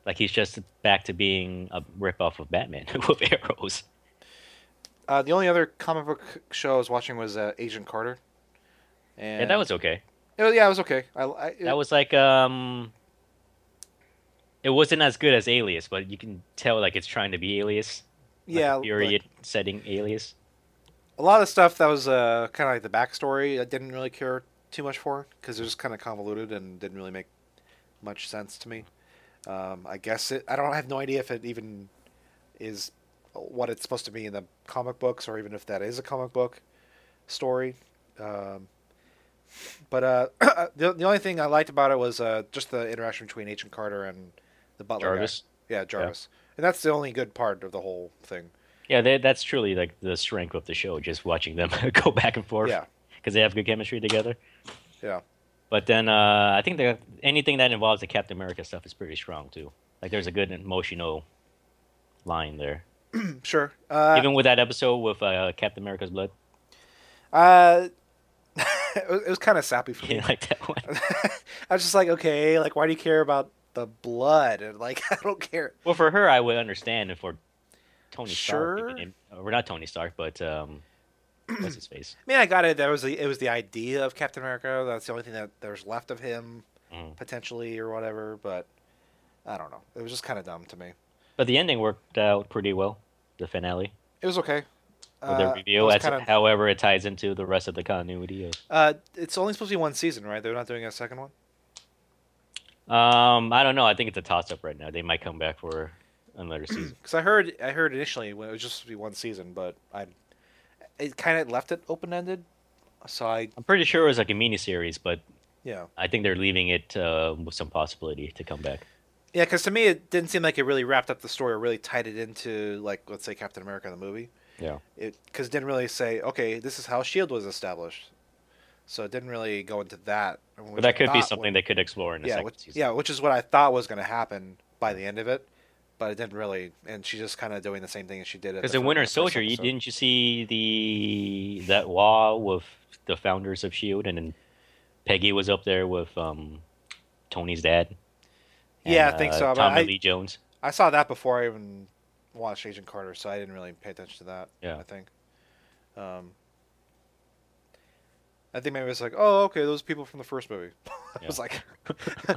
like he's just back to being a ripoff of Batman *laughs* with arrows. Uh, the only other comic book show I was watching was uh, Agent Carter. And Yeah, that was okay. It was- yeah, it was okay. I, I, it- That was like um, it wasn't as good as Alias, but you can tell like it's trying to be Alias. like yeah. like- period setting Alias. a lot of stuff that was uh, kind of like the backstory I didn't really care too much for because it was kind of convoluted and didn't really make much sense to me. Um, I guess it. I don't I have no idea if it even is what it's supposed to be in the comic books or even if that is a comic book story. Um, but uh, *clears throat* the, the only thing I liked about it was uh, just the interaction between Agent Carter and the butler guy. Jarvis. Yeah, Jarvis. And that's the only good part of the whole thing. Yeah, they, that's truly like the strength of the show. Just watching them *laughs* go back and forth. Yeah. because they have good chemistry together. Yeah. But then uh, I think that anything that involves the Captain America stuff is pretty strong too. Like there's a good emotional line there. *clears throat* Sure. Uh, Even with that episode with uh, Captain America's blood, Uh, *laughs* it was, was kind of sappy for *laughs* me. like that one. *laughs* I was just like, okay, like, why do you care about the blood? And like, I don't care. Well, for her, I would understand, and for Tony Stark, Sure. even, or not Tony Stark, but um, what's his face? I mean, I got it. That was the, it was the idea of Captain America. That's the only thing that there's left of him Mm. potentially or whatever. But I don't know. It was just kind of dumb to me. But the ending worked out pretty well. The finale, It was okay. Uh, the reveal, kinda- however it ties into the rest of the continuity of. uh, it's only supposed to be one season, right? They're not doing a second one. Um, I don't know. I think it's a toss up right now. They might come back for another season. *clears throat* Because I heard, I heard initially when it was just to be one season, but I, it kind of left it open ended. So I, I'm pretty sure it was like a mini series, but yeah. I think they're leaving it uh, with some possibility to come back. Yeah, because to me it didn't seem like it really wrapped up the story or really tied it into like let's say Captain America the movie. Yeah. It because didn't really say okay this is how Shield was established, so it didn't really go into that. But that could be something they could explore in the yeah, second which, season. yeah, which is what I thought was going to happen by the end of it, but it didn't really. And she's just kind of doing the same thing as she did. at Because in Winter Soldier, you didn't you see the that wall with the founders of Shield, and then Peggy was up there with um, Tony's dad. Yeah, and, I think uh, so, Tommy I- Lee Jones. I saw that before I even watched Agent Carter, so I didn't really pay attention to that. Yeah. I think. Um, I think maybe it's like, oh, okay, those people from the first movie. *laughs* I was like, *laughs*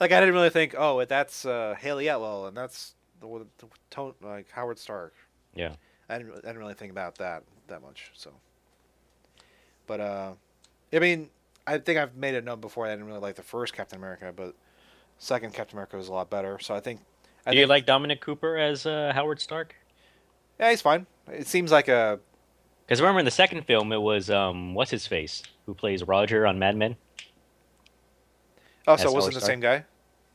like I didn't really think, oh, that's uh, Hayley Atwell and that's the, the, tone like Howard Stark. Yeah. I didn't, I didn't really think about that that much. So, but uh, I mean, I think I've made it known before. I didn't really like the first Captain America, but second Captain America was a lot better. So I think. I Do you like Dominic Cooper as uh, Howard Stark? Yeah, he's fine. It seems like a Because remember in the second film, it was um, what's his face who plays Roger on Mad Men. oh, so it wasn't the same guy.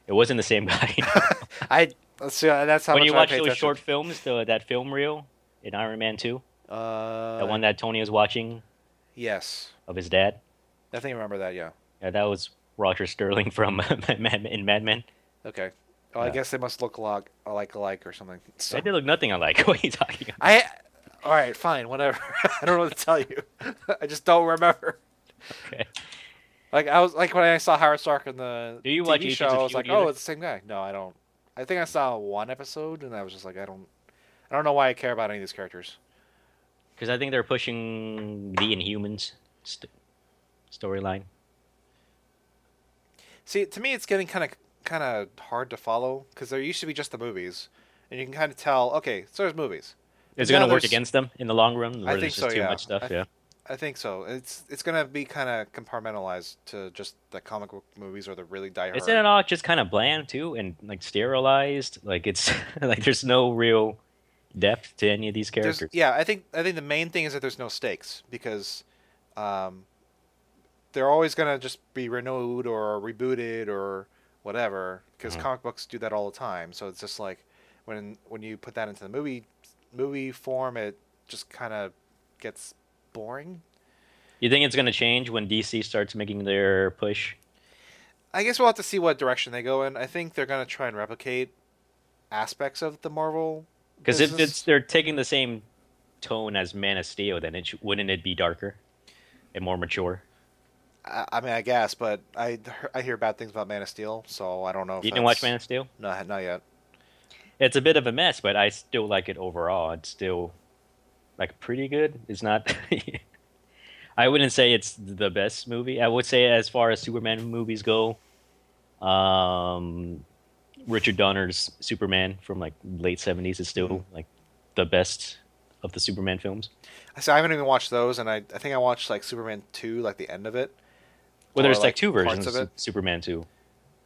It wasn't the same guy. *laughs* *laughs* I let's see, that's how when you watch those attention. short films, the, that film reel in Iron Man 2, Uh, the one that Tony was watching Yes, of his dad, I think I remember that. Yeah. yeah, that was Roger Sterling *laughs* from in Mad Men. Okay. Oh, I Yeah. guess they must look alike, alike, alike or something. So, They did look nothing alike. What are you talking about? I. All right, fine, whatever. *laughs* I don't know what to tell you. *laughs* I just don't remember. Okay. Like I was like when I saw Howard Stark in the Do you TV watch show, I was like, oh, it's the same guy. No, I don't. I think I saw one episode, and I was just like, I don't. I don't know why I care about any of these characters. Because I think they're pushing the Inhumans st- storyline. See, to me, it's getting kind of kind of hard to follow because there used to be just the movies, and you can kind of tell. Okay, so there's movies. Is it going to work against them in the long run? I think there's so, too yeah. much stuff. I- yeah. I think so. It's it's gonna be kind of compartmentalized to just the comic book movies or the really diehard. Isn't it all just kind of bland too, and like sterilized? Like it's *laughs* like there's no real depth to any of these There's- characters. yeah, I think I think the main thing is that there's no stakes because um, they're always gonna just be renewed or rebooted or whatever because Mhm. comic books do that all the time. So it's just like when when you put that into the movie movie form, it just kind of gets boring. You think it's going to change when DC starts making their push? I guess we'll have to see what direction they go in. I think they're gonna try and replicate aspects of the Marvel. Because if it's they're taking the same tone as Man of Steel, then it wouldn't it be darker and more mature? I, I mean, I guess, but I I hear bad things about Man of Steel, so I don't know. If You didn't watch Man of Steel? No, not yet. It's a bit of a mess, but I still like it overall. It's still like pretty good. It's not. *laughs* I wouldn't say it's the best movie. I would say as far as Superman movies go, um, Richard Donner's Superman from like late seventies is still like the best of the Superman films. So I haven't even watched those, and I, I think I watched like Superman two, like the end of it, Well, there's like, like, two versions of of, it. Superman two.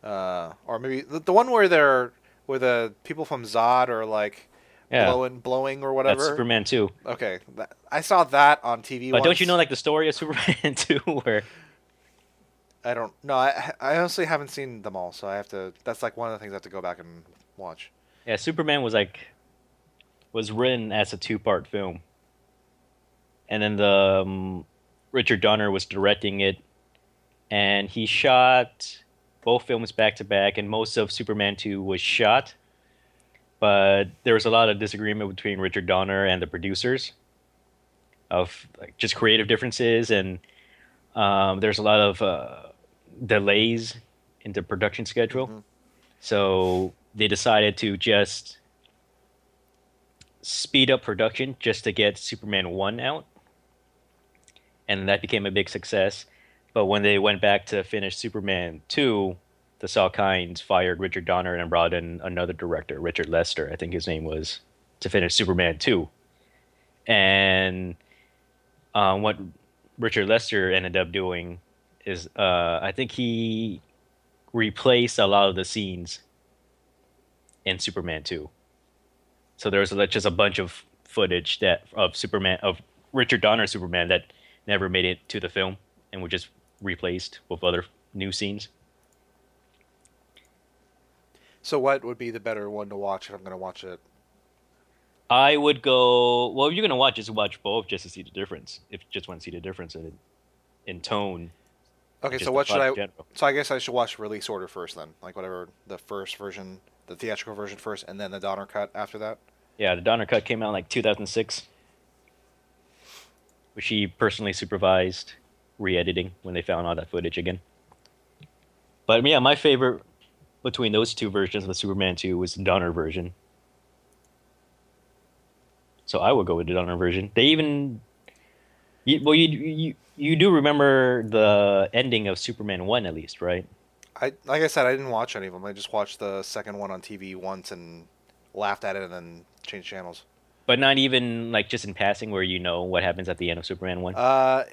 uh, or maybe the, the one where they're where the people from Zod are like Yeah, blowing blowing or that's whatever. Superman two. Okay, that, I saw that on TV. But don't you know like the story of *laughs* Superman two, where I don't. No, I I honestly haven't seen them all, so I have to. That's like one of the things I have to go back and watch. Yeah, Superman was like was written as a two-part film, and then the um, Richard Donner was directing it, and he shot both films back to back, and most of Superman two was shot, but there was a lot of disagreement between Richard Donner and the producers of like just creative differences, and um, there's a lot of uh, delays in the production schedule. Mhm. So they decided to just speed up production just to get Superman 1 out. And that became a big success. But when they went back to finish Superman 2, the Salkinds fired Richard Donner and brought in another director, Richard Lester, I think his name was, to finish Superman 2. And uh, what Richard Lester ended up doing is, uh, I think he replaced a lot of the scenes in Superman 2. So there was just a bunch of footage that of Superman of Richard Donner Superman that never made it to the film and were just replaced with other new scenes. So what would be the better one to watch if I'm gonna watch it? I would go. Well, if you're gonna watch, just watch both just to see the difference. If you just want to see the difference in in tone. Okay, so what should I? general. So I guess I should watch release order first then, like whatever the first version, the theatrical version first, and then the Donner cut after that. Yeah, the Donner cut came out in like 2006, which he personally supervised re-editing when they found all that footage again. But yeah, my favorite between those two versions of the Superman 2 was the Donner version. So I would go with the Donner version. They even, you, well, you you you do remember the ending of Superman 1 at least, right? I like I said, I didn't watch any of them. I just watched the second one on TV once and laughed at it and then changed channels. But not even like just in passing, where you know what happens at the end of Superman 1. Uh,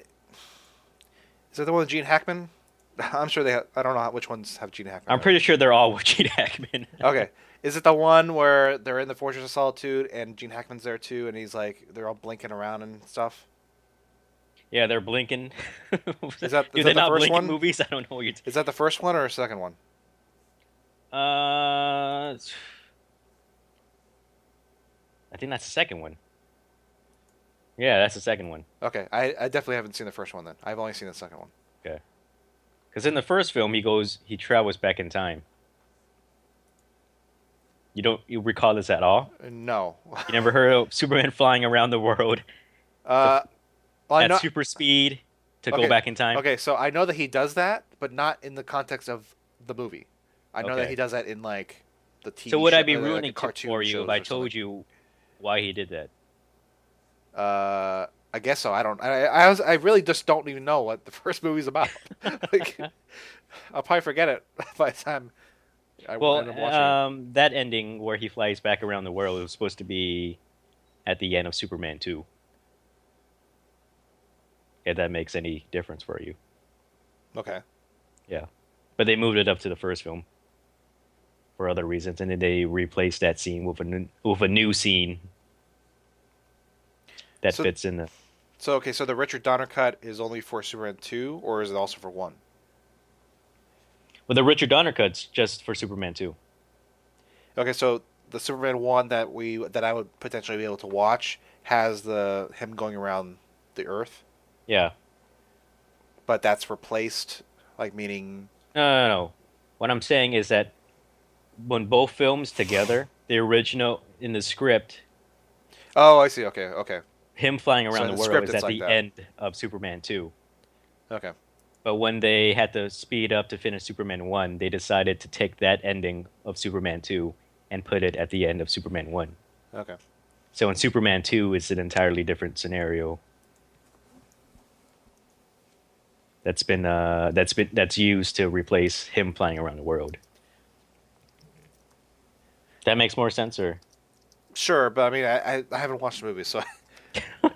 is that the one with Gene Hackman? *laughs* I'm sure they. Have, I don't know which ones have Gene Hackman. I'm pretty sure they're all with *laughs* Gene Hackman. *laughs* Okay. Is it the one where they're in the Fortress of Solitude and Gene Hackman's there too, and he's like they're all blinking around and stuff? Yeah, they're blinking. Is that- is that the first one? movies? I don't know what you're. T- Is that the first one or second one? Uh, I think that's the second one. Yeah, that's the second one. Okay, I, I definitely haven't seen the first one then. I've only seen the second one. Okay. Because in the first film, he goes, he travels back in time. You don't you recall this at all? Uh, No. *laughs* You never heard of Superman flying around the world Uh, well, at know, super speed to Okay, go back in time? okay, so I know that he does that, but not in the context of the movie. I know that he does that in like the TV. So would I be like, ruining it cartoon for you if I told something. you why he did that? Uh, I guess so. I don't. I I, was, I really just don't even know what the *laughs* first movie's about. *laughs* like, *laughs* I'll probably forget it by the time I Well, end up watching it. um, that ending where he flies back around the world was supposed to be at the end of Superman 2. If that makes any difference for you. Okay. Yeah, but they moved it up to the first film for other reasons, and then they replaced that scene with a new, with a new scene that So- fits in the. So okay, so the Richard Donner cut is only for Superman two, or is it also for one? Well, the Richard Donner cut's just for Superman 2. Okay, so the Superman one that we that I would potentially be able to watch has the him going around the Earth, Yeah. but that's replaced, like meaning. No, no, no. What I'm saying is that when both films together, the original in the script, Oh, I see. Okay, okay, him flying around in the the world is at like the that. end of Superman 2. okay. But when they had to speed up to finish Superman 1, they decided to take that ending of Superman 2 and put it at the end of Superman 1. Okay. So in Superman 2, it's an entirely different scenario. That's been uh, that's been that's used to replace him flying around the world. That makes more sense, or Sure, but I mean, I I, I haven't watched the movie, so *laughs*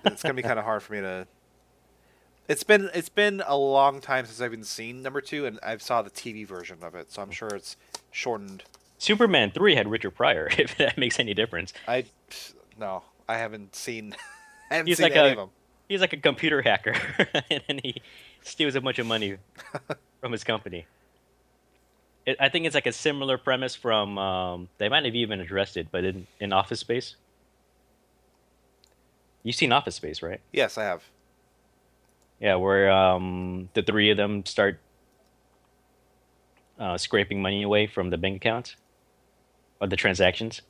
it's gonna be kind of hard for me to. It's been it's been a long time since I've even seen number two, and I've saw the TV version of it, so I'm sure it's shortened. Superman 3 had Richard Pryor, *laughs* if that makes any difference. I no, I haven't seen. *laughs* I haven't He's seen like any a- of them. He's like a computer hacker, *laughs* and then he steals a bunch of money from his company. It, I think it's like a similar premise from. Um, they might have even addressed it, but in, in Office Space. You've seen Office Space, right? Yes, I have. Yeah, where um, the three of them start uh, scraping money away from the bank accounts or the transactions.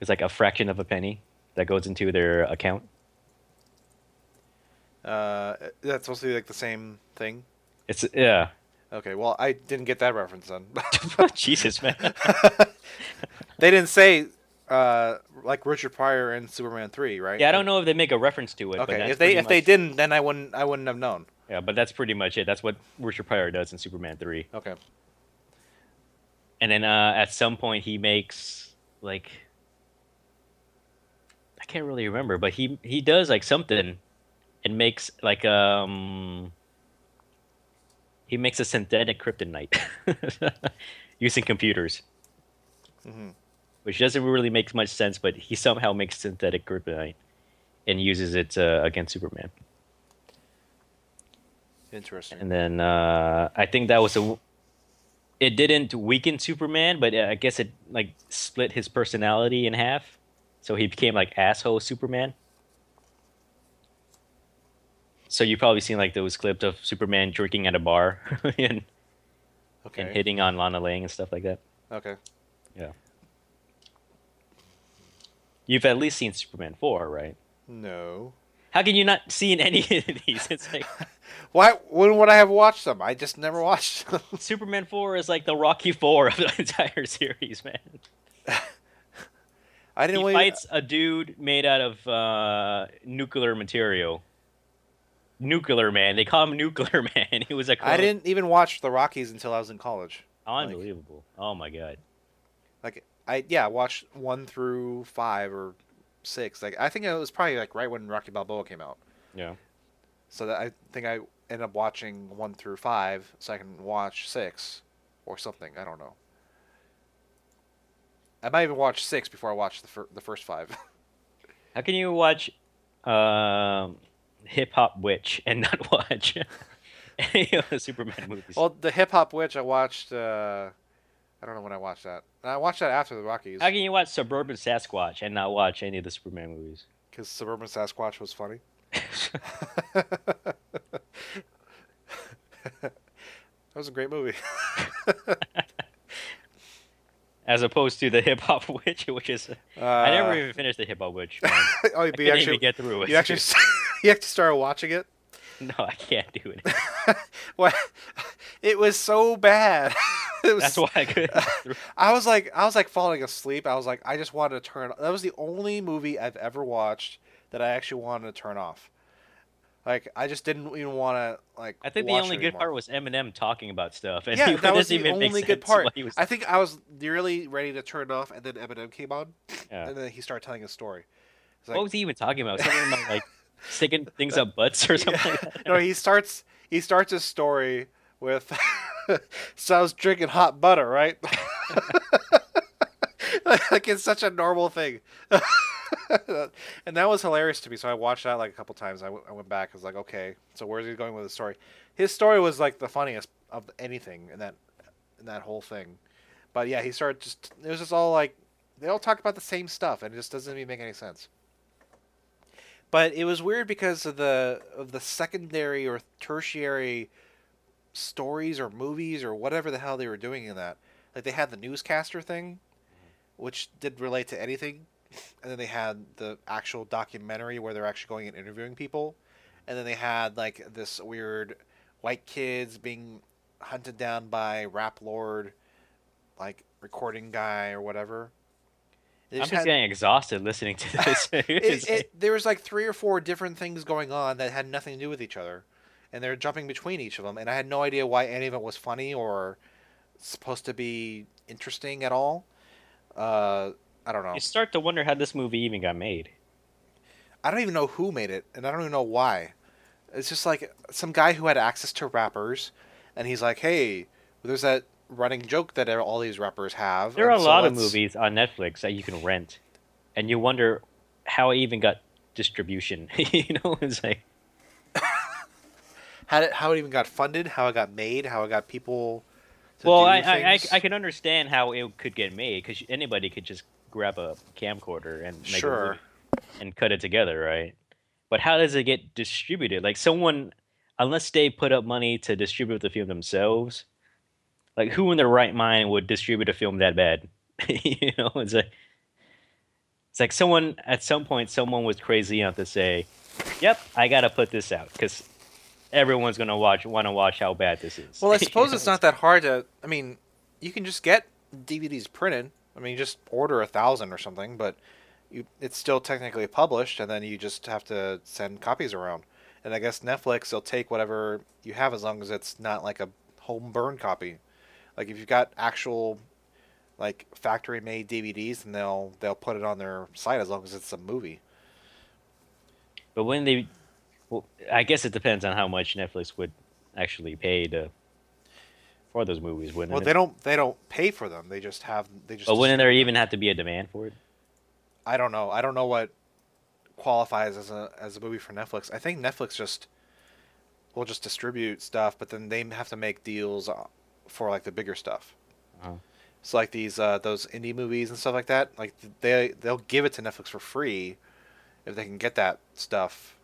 It's like a fraction of a penny that goes into their account. Uh, that's supposed to be like the same thing. It's yeah. Okay, well, I didn't get that reference then. *laughs* Jesus, man. *laughs* they didn't say uh, like Richard Pryor in Superman three, right? Yeah, I don't know if they make a reference to it. Okay, if they if they didn't, then I wouldn't I wouldn't have known. yeah, but that's pretty much it. That's what Richard Pryor does in Superman three. Okay. And then uh, at some point he makes like I can't really remember, but he he does like something and makes like um he makes a synthetic kryptonite *laughs* using computers, hmm which doesn't really make much sense. But he somehow makes synthetic kryptonite and uses it uh, against Superman. Interesting. And then uh, I think that was a. It didn't weaken Superman, but I guess it like split his personality in half, so he became like asshole Superman. So you've probably seen like those clips of Superman drinking at a bar *laughs* and, okay. and hitting on Lana Lang and stuff like that. Okay. You've at least seen Superman four, right? No. How can you not seen any *laughs* of these? It's like *laughs* Why? When would I have watched them? I just never watched them. *laughs* Superman four is like the Rocky four of the entire series, man. I didn't he really. fights a dude made out of uh, nuclear material. Nuclear man. They call him Nuclear Man. He was a I didn't even watch the Rockies until I was in college. unbelievable. oh my god. Like I yeah, watched one through five or six. Like I think it was probably like right when Rocky Balboa came out. Yeah. So that I think I ended up watching one through five, so I can watch six or something. I don't know. I might even watch six before I watch the fir- the first five. *laughs* How can you watch um, Hip Hop Witch and not *laughs* watch *laughs* any of the Superman movies? well, the Hip Hop Witch I watched uh, I don't know when I watched that. I watched that after the Rockies How can you watch Suburban Sasquatch and not watch any of the Superman movies? because Suburban Sasquatch was funny. *laughs* *laughs* that was a great movie. *laughs* As opposed to the Hip Hop Witch, which is Uh, I never even finished the Hip Hop Witch. Oh, you actually, even get through it. you actually, you actually started watching it. no, I can't do it. What? It was so bad. *laughs* was, That's why I couldn't. *laughs* I was like, I was like falling asleep. I was like, I just wanted to turn. That was the only movie I've ever watched that I actually wanted to turn off. Like, I just didn't even want to like. I think the only good anymore. part was Eminem talking about stuff. And Yeah, that was the even only good part. was- I think I was nearly ready to turn it off, and then Eminem came on, Yeah. and then he started telling his story. It's what was he even talking about? Something about like *laughs* sticking things up butts or something. like that? no, he starts he starts his story with *laughs* so I was drinking hot butter, right? *laughs* like it's such a normal thing. *laughs* and that was hilarious to me. So I watched that like a couple times. I, w- I went back. I was like, okay, so where's he going with the story? His story was like the funniest of anything in that in that whole thing. But yeah, he started just it was just all like they all talk about the same stuff, and it just doesn't even make any sense. But it was weird because of the of the secondary or tertiary stories or movies or whatever the hell they were doing in that. Like they had the newscaster thing, mm-hmm. which didn't relate to anything, and then they had the actual documentary where they're actually going and interviewing people, and then they had like this weird white kids being hunted down by rap lord, like recording guy or whatever. They I'm just just had- getting exhausted listening to this. *laughs* it, it, there was like three or four different things going on that had nothing to do with each other, and they're jumping between each of them, and I had no idea why any of it was funny or supposed to be interesting at all. Uh, I don't know. you start to wonder how this movie even got made. I don't even know who made it, and I don't even know why. It's just like some guy who had access to rappers, and he's like, "Hey, there's that running joke that all these rappers have." There are a so lot of let's- movies on Netflix that you can rent, and you wonder how it even got distribution. *laughs* you know, it's like How it, how it even got funded, how it got made, how it got people. To well, do I, I I. I can understand how it could get made because anybody could just grab a camcorder and make a Sure. movie and cut it together, right? But how does it get distributed? Like someone, unless they put up money to distribute the film themselves, like who in their right mind would distribute a film that bad? *laughs* you know, it's like it's like someone at some point someone was crazy enough to say, "Yep, I gotta put this out because everyone's gonna watch want to watch how bad this is." Well, I *laughs* suppose it's not that hard to. I mean, you can just get DVDs printed. I mean, just order a thousand or something, but you, it's still technically published, and then you just have to send copies around. And I guess Netflix they'll take whatever you have as long as it's not like a home burn copy. Like if you've got actual like factory made DVDs, then they'll they'll put it on their site as long as it's a movie. But when they, well, I guess it depends on how much Netflix would actually pay to for those movies. Wouldn't Well, it? they don't they don't pay for them. They just have they just. But wouldn't there even have to be a demand for it? I don't know. I don't know what qualifies as a as a movie for Netflix. I think Netflix just will just distribute stuff, but then they have to make deals uh, for like the bigger stuff. Uh-huh. So like these uh, those indie movies and stuff like that, like they they'll give it to Netflix for free if they can get that stuff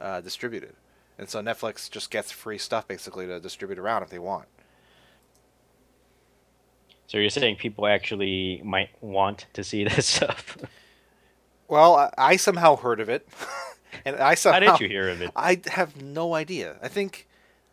uh, distributed. And so Netflix just gets free stuff basically to distribute around if they want. So you're saying people actually might want to see *laughs* this stuff? Well, I, somehow heard of it, *laughs* and I How did you hear of it? I have no idea. I think,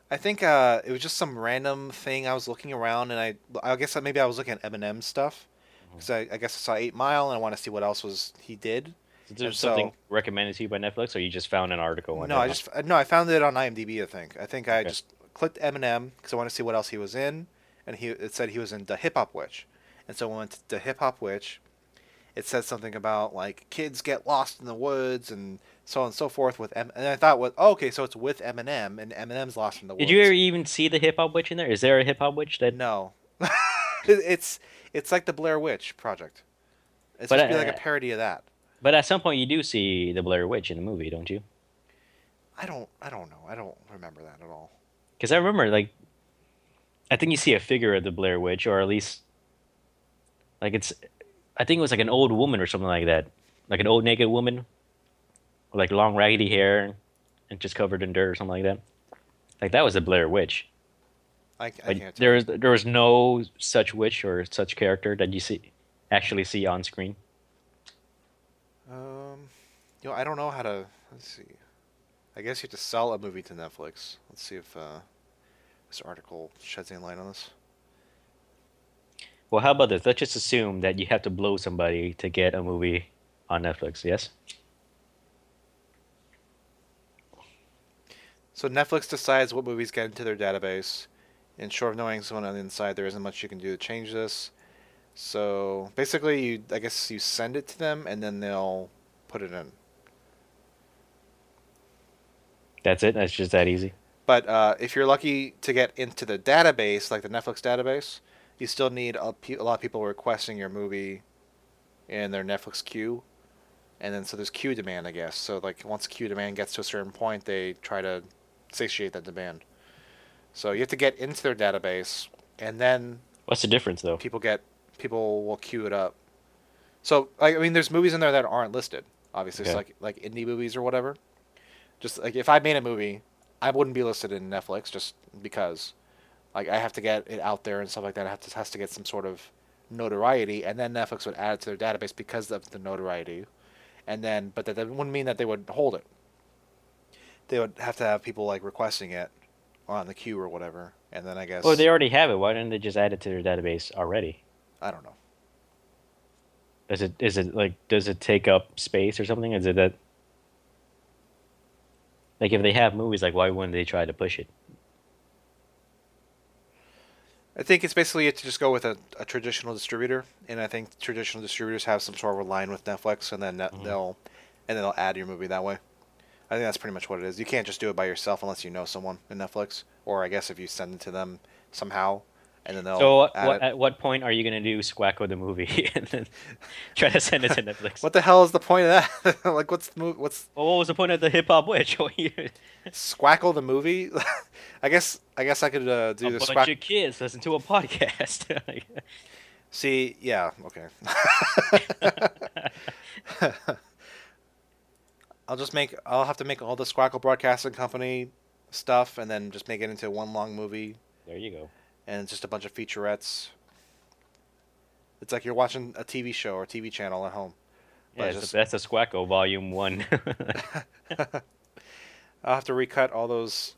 I think uh, it was just some random thing. I was looking around, and I, I guess maybe I was looking at Eminem stuff, because I, I guess I saw Eight Mile, and I want to see what else was he did. Is there and something so- recommended to you by Netflix, or you just found an article? on No, I just no, I found it on IMDb. I think. I think I Okay. just clicked Eminem because I want to see what else he was in, and he it said he was in the Hip Hop Witch, and so I went to the Hip Hop Witch. It said something about like kids get lost in the woods and so on and so forth with M. And I thought, well, oh, okay, so it's with Eminem, and Eminem's lost in the woods. Did you ever even see the hip hop witch in there? Is there a hip hop witch that? No, *laughs* it's it's like the Blair Witch Project. It's But, supposed to be like uh, a parody of that. But at some point, you do see the Blair Witch in the movie, don't you? I don't I don't know. I don't remember that at all. Because I remember, like, I think you see a figure of the Blair Witch, or at least Like it's, I think it was like an old woman or something like that, like an old naked woman, with like long raggedy hair, and just covered in dirt or something like that. Like that was the Blair Witch. I, I can't. there is there was no such witch or such character that you see actually see on screen. Um, you know, I don't know how to. Let's see. I guess you have to sell a movie to Netflix. Let's see if uh, this article sheds any light on this. Well, how about this? Let's just assume that you have to blow somebody to get a movie on Netflix. Yes. So Netflix decides what movies get into their database. And short of knowing someone on the inside, there isn't much you can do to change this. So basically, you I guess you send it to them, and then they'll put it in. That's it. That's just that easy. But uh, if you're lucky to get into the database, like the Netflix database, you still need a, pe- a lot of people requesting your movie in their Netflix queue. And then so there's queue demand, I guess. So like once queue demand gets to a certain point, they try to satiate that demand. So you have to get into their database, and then What's the difference though? people get people will queue it up. So like, I mean, there's movies in there that aren't listed. Obviously, it's Okay. like like indie movies or whatever. Just like if I made a movie, I wouldn't be listed in Netflix just because, like, I have to get it out there and stuff like that. It has to, has to get some sort of notoriety, and then Netflix would add it to their database because of the notoriety, and then but that, that wouldn't mean that they would hold it. They would have to have people like requesting it on the queue or whatever, and then I guess Well, they already have it. Why didn't they just add it to their database already? I don't know. Does it is it like does it take up space or something? Is it that like if they have movies, like why wouldn't they try to push it? I think it's basically it to just go with a, a traditional distributor, and I think traditional distributors have some sort of a line with Netflix, and then Mhm. they'll and then they'll add your movie that way. I think that's pretty much what it is. You can't just do it by yourself unless you know someone in Netflix, or I guess if you send it to them somehow, and then they'll so what, at what point are you gonna do Squacko the movie *laughs* and then *laughs* try to send it to Netflix? What the hell is the point of that? *laughs* like, what's the move? What's Well, what was the point of the hip hop witch? Squackle the movie? I guess I guess I could uh, do a the bunch Squack. of kids listen to a podcast. See, yeah, okay. I'll just make. I'll have to make all the Squackle Broadcasting Company stuff, and then just make it into one long movie, there you go. And it's just a bunch of featurettes. It's like you're watching a TV show or TV channel at home. Yeah, just- that's a Squacko Volume One. *laughs* *laughs* I'll have to recut all those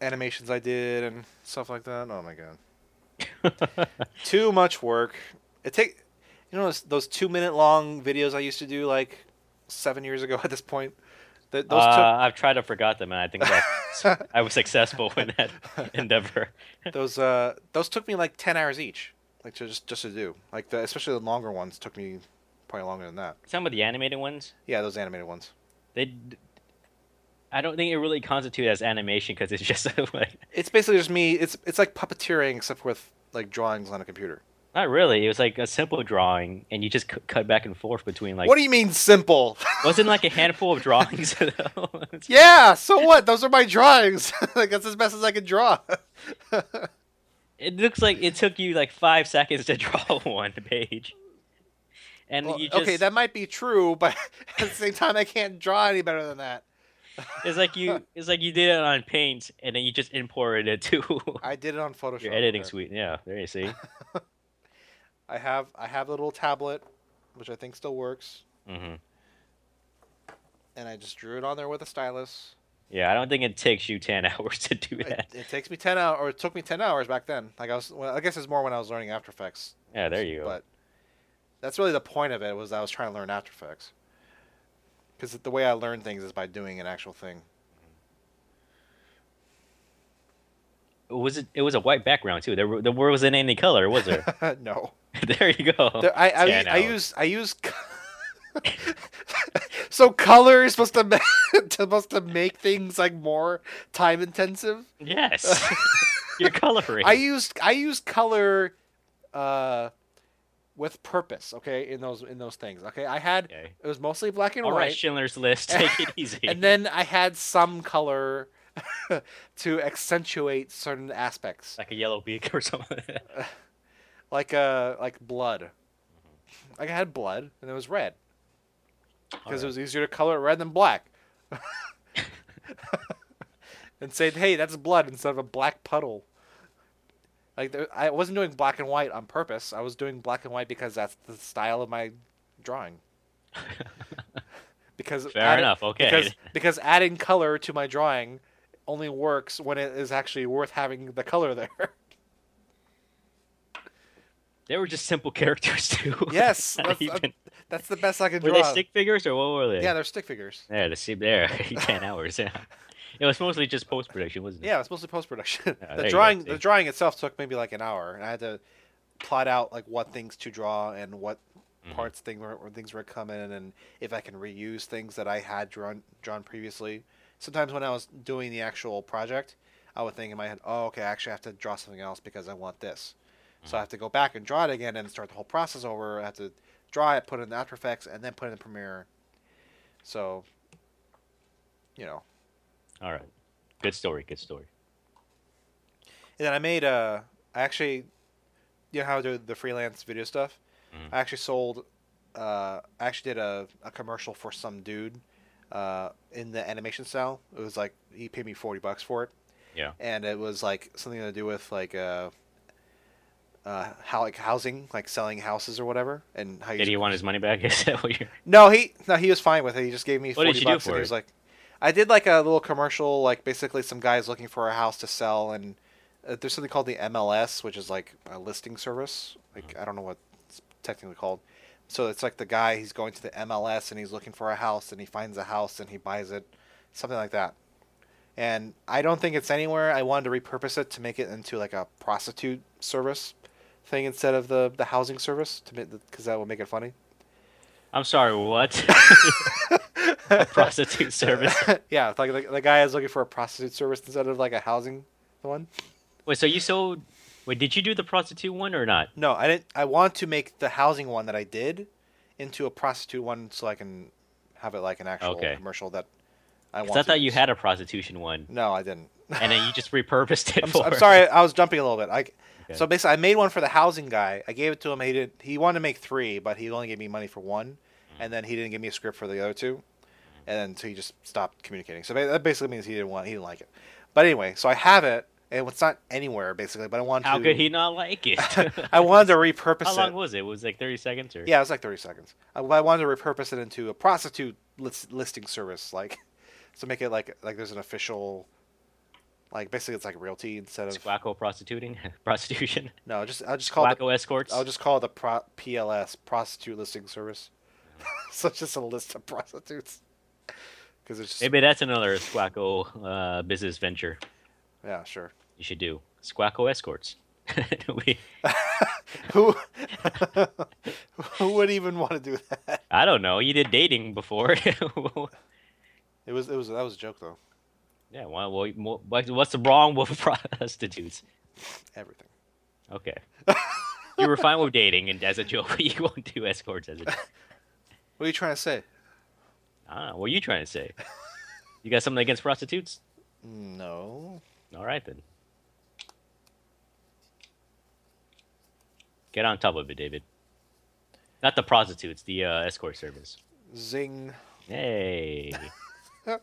animations I did and stuff like that. Oh my god, *laughs* too much work. It take, you know, those, those two minute long videos I used to do like seven years ago. At this point, Th those uh, I've tried to forget them, and I think that *laughs* I was successful in that endeavor. *laughs* those uh those took me like ten hours each, like to just just to do. Like the, especially the longer ones took me probably longer than that. Some of the animated ones, Yeah, those animated ones. they. I don't think it really constitutes as animation because it's just *laughs* like It's basically just me. It's it's like puppeteering except with like drawings on a computer. Not really. It was like a simple drawing, and you just c- cut back and forth between like. what do you mean simple? *laughs* Wasn't like a handful of drawings. *laughs* though? *laughs* Yeah, so what? Those are my drawings. like that's as best as I can draw. It looks like it took you like five seconds to draw one page, and Well, you just Okay, that might be true, but at the same time, I can't draw any better than that. it's like you it's like you did it on Paint, and then you just imported it to I did it on Photoshop. your editing okay. suite. Yeah, there you see. I have I have a little tablet, which I think still works, hmm and I just drew it on there with a stylus. Yeah, I don't think it takes you ten *laughs* hours to do It, that. it takes me ten hours, or it took me ten hours back then. Like I was, well, I guess it's more when I was learning After Effects. Yeah, there you go. But that's really the point of it was I was trying to learn After Effects. Because the way I learn things is by doing an actual thing. Was it? It was a white background too. There, there wasn't any color, was there? *laughs* no. *laughs* there you go. There- I I, Ten I hours. use I use. *laughs* so color is supposed to supposed to make things like more time intensive. Yes, you're coloring. I used I used color, uh, with purpose. Okay, in those in those things. Okay, I had Okay. it was mostly black and All right, white, Schindler's List. Take it easy. and then I had some color *laughs* to accentuate certain aspects. like a yellow beak *laughs* or something. *laughs* like uh like blood. Like I had blood and it was red because it was easier to color it red than black. and say, hey, that's blood instead of a black puddle. Like there, I wasn't doing black and white on purpose. I was doing black and white because that's the style of my drawing. because Fair adding- enough, okay. Because because adding color to my drawing only works when it is actually worth having the color there. *laughs* They were just simple *laughs* characters too. yes, *laughs* that's, even- that's the best I can were draw. they stick figures or what were they? Yeah, they're stick figures. Yeah, the same there. Ten hours. Yeah. It was mostly just post production, wasn't it? Yeah, it's mostly post production. There the drawing, the drawing itself took maybe like an hour, and I had to plot out like what things to draw and what Mhm. parts thing were, where things were coming, and if I can reuse things that I had drawn drawn previously. Sometimes when I was doing the actual project, I would think in my head, "Oh, okay, I actually have to draw something else because I want this." So I have to go back and draw it again and start the whole process over. I have to draw it, put it in After Effects, and then put it in Premiere. So, you know, All right. Good story. Good story. And then I made a. I actually, you know how I do the freelance video stuff. Mhm. I actually sold. Uh, I actually did a, a commercial for some dude, uh, in the animation style. It was like he paid me forty bucks for it. Yeah. And it was like something to do with like uh, uh, how like housing, like selling houses or whatever, and how. Did he want his money back? *laughs* Is that what you're? *laughs* No, he no, he was fine with it. He just gave me What forty did you bucks, and for he was like, I did like a little commercial, like basically some guys looking for a house to sell, and uh, there's something called the MLS, which is like a listing service. Like Mm-hmm. I don't know what it's technically called. So it's like the guy he's going to the MLS and he's looking for a house and he finds a house and he buys it, something like that. And I don't think it's anywhere. I wanted to repurpose it to make it into like a prostitute service thing instead of the the housing service to because that would make it funny. I'm sorry. What? *laughs* A prostitute service. *laughs* yeah, like the, the guy is looking for a prostitute service instead of like a housing one. Wait. So you sold? Wait. Did you do the prostitute one or not? No, I didn't. I want to make the housing one that I did into a prostitute one, so I can have it like an actual Okay. commercial that I want. I to thought you had a prostitution one, No, I didn't. and then you just repurposed it *laughs* I'm, for. I'm sorry, I was jumping a little bit. I, Okay. So basically, I made one for the housing guy. I gave it to him. He did. He wanted to make three, but he only gave me money for one, Mm-hmm. and then he didn't give me a script for the other two, and then so he just stopped communicating. So that basically means he didn't want. He didn't like it. But anyway, so I have it, and it's not anywhere basically. But I want How to. could he not like it? *laughs* I wanted to *laughs* repurpose it. How long was it? Was it like 30 seconds or? Yeah, it was like 30 seconds. I, I wanted to repurpose it into a prostitute list, listing service, like, *laughs* so make it like like there's an official, like basically it's like realty instead of Squacko prostituting, prostitution. no, just I'll just call it Squacko escorts. I'll just call it the pro, PLS prostitute listing service. so it's just a list of prostitutes. Because Maybe that's another Squacko uh, business venture yeah, sure. You should do. Squacko escorts. *laughs* we, *laughs* Who *laughs* who would even want to do that? I don't know. You did dating before. It was it was that was a joke though. yeah. Well, well, what's the wrong with prostitutes? Everything. Okay. you were fine with dating and as a joke, but you won't do escorts as a joke. What are you trying to say? Ah, what are you trying to say? You got something against prostitutes? No. All right then. Get on top of it, David. Not the prostitutes, the uh, escort service. Zing. Hey. *laughs* We're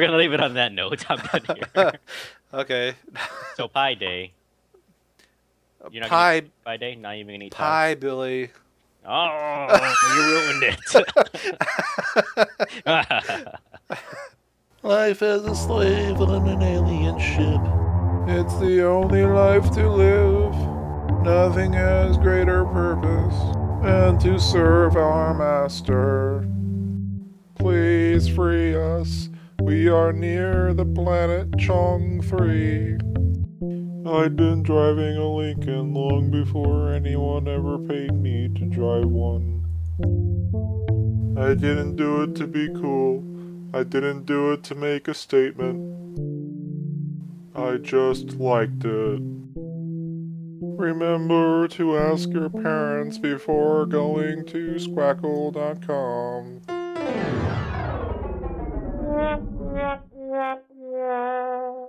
gonna leave it on that note. *laughs* I'm done here. *laughs* Okay. so Pi Day. You're not Pie gonna eat Pi Day. Not even gonna eat pie. Pie Billy. Oh, you ruined it. Life as a slave on an alien ship. It's the only life to live. Nothing has greater purpose than to serve our master. Please free us. We are near the planet Chong 3. I'd been driving a Lincoln long before anyone ever paid me to drive one. I didn't do it to be cool. I didn't do it to make a statement. I just liked it. Remember to ask your parents before going to squackle.com. Yeah. *laughs*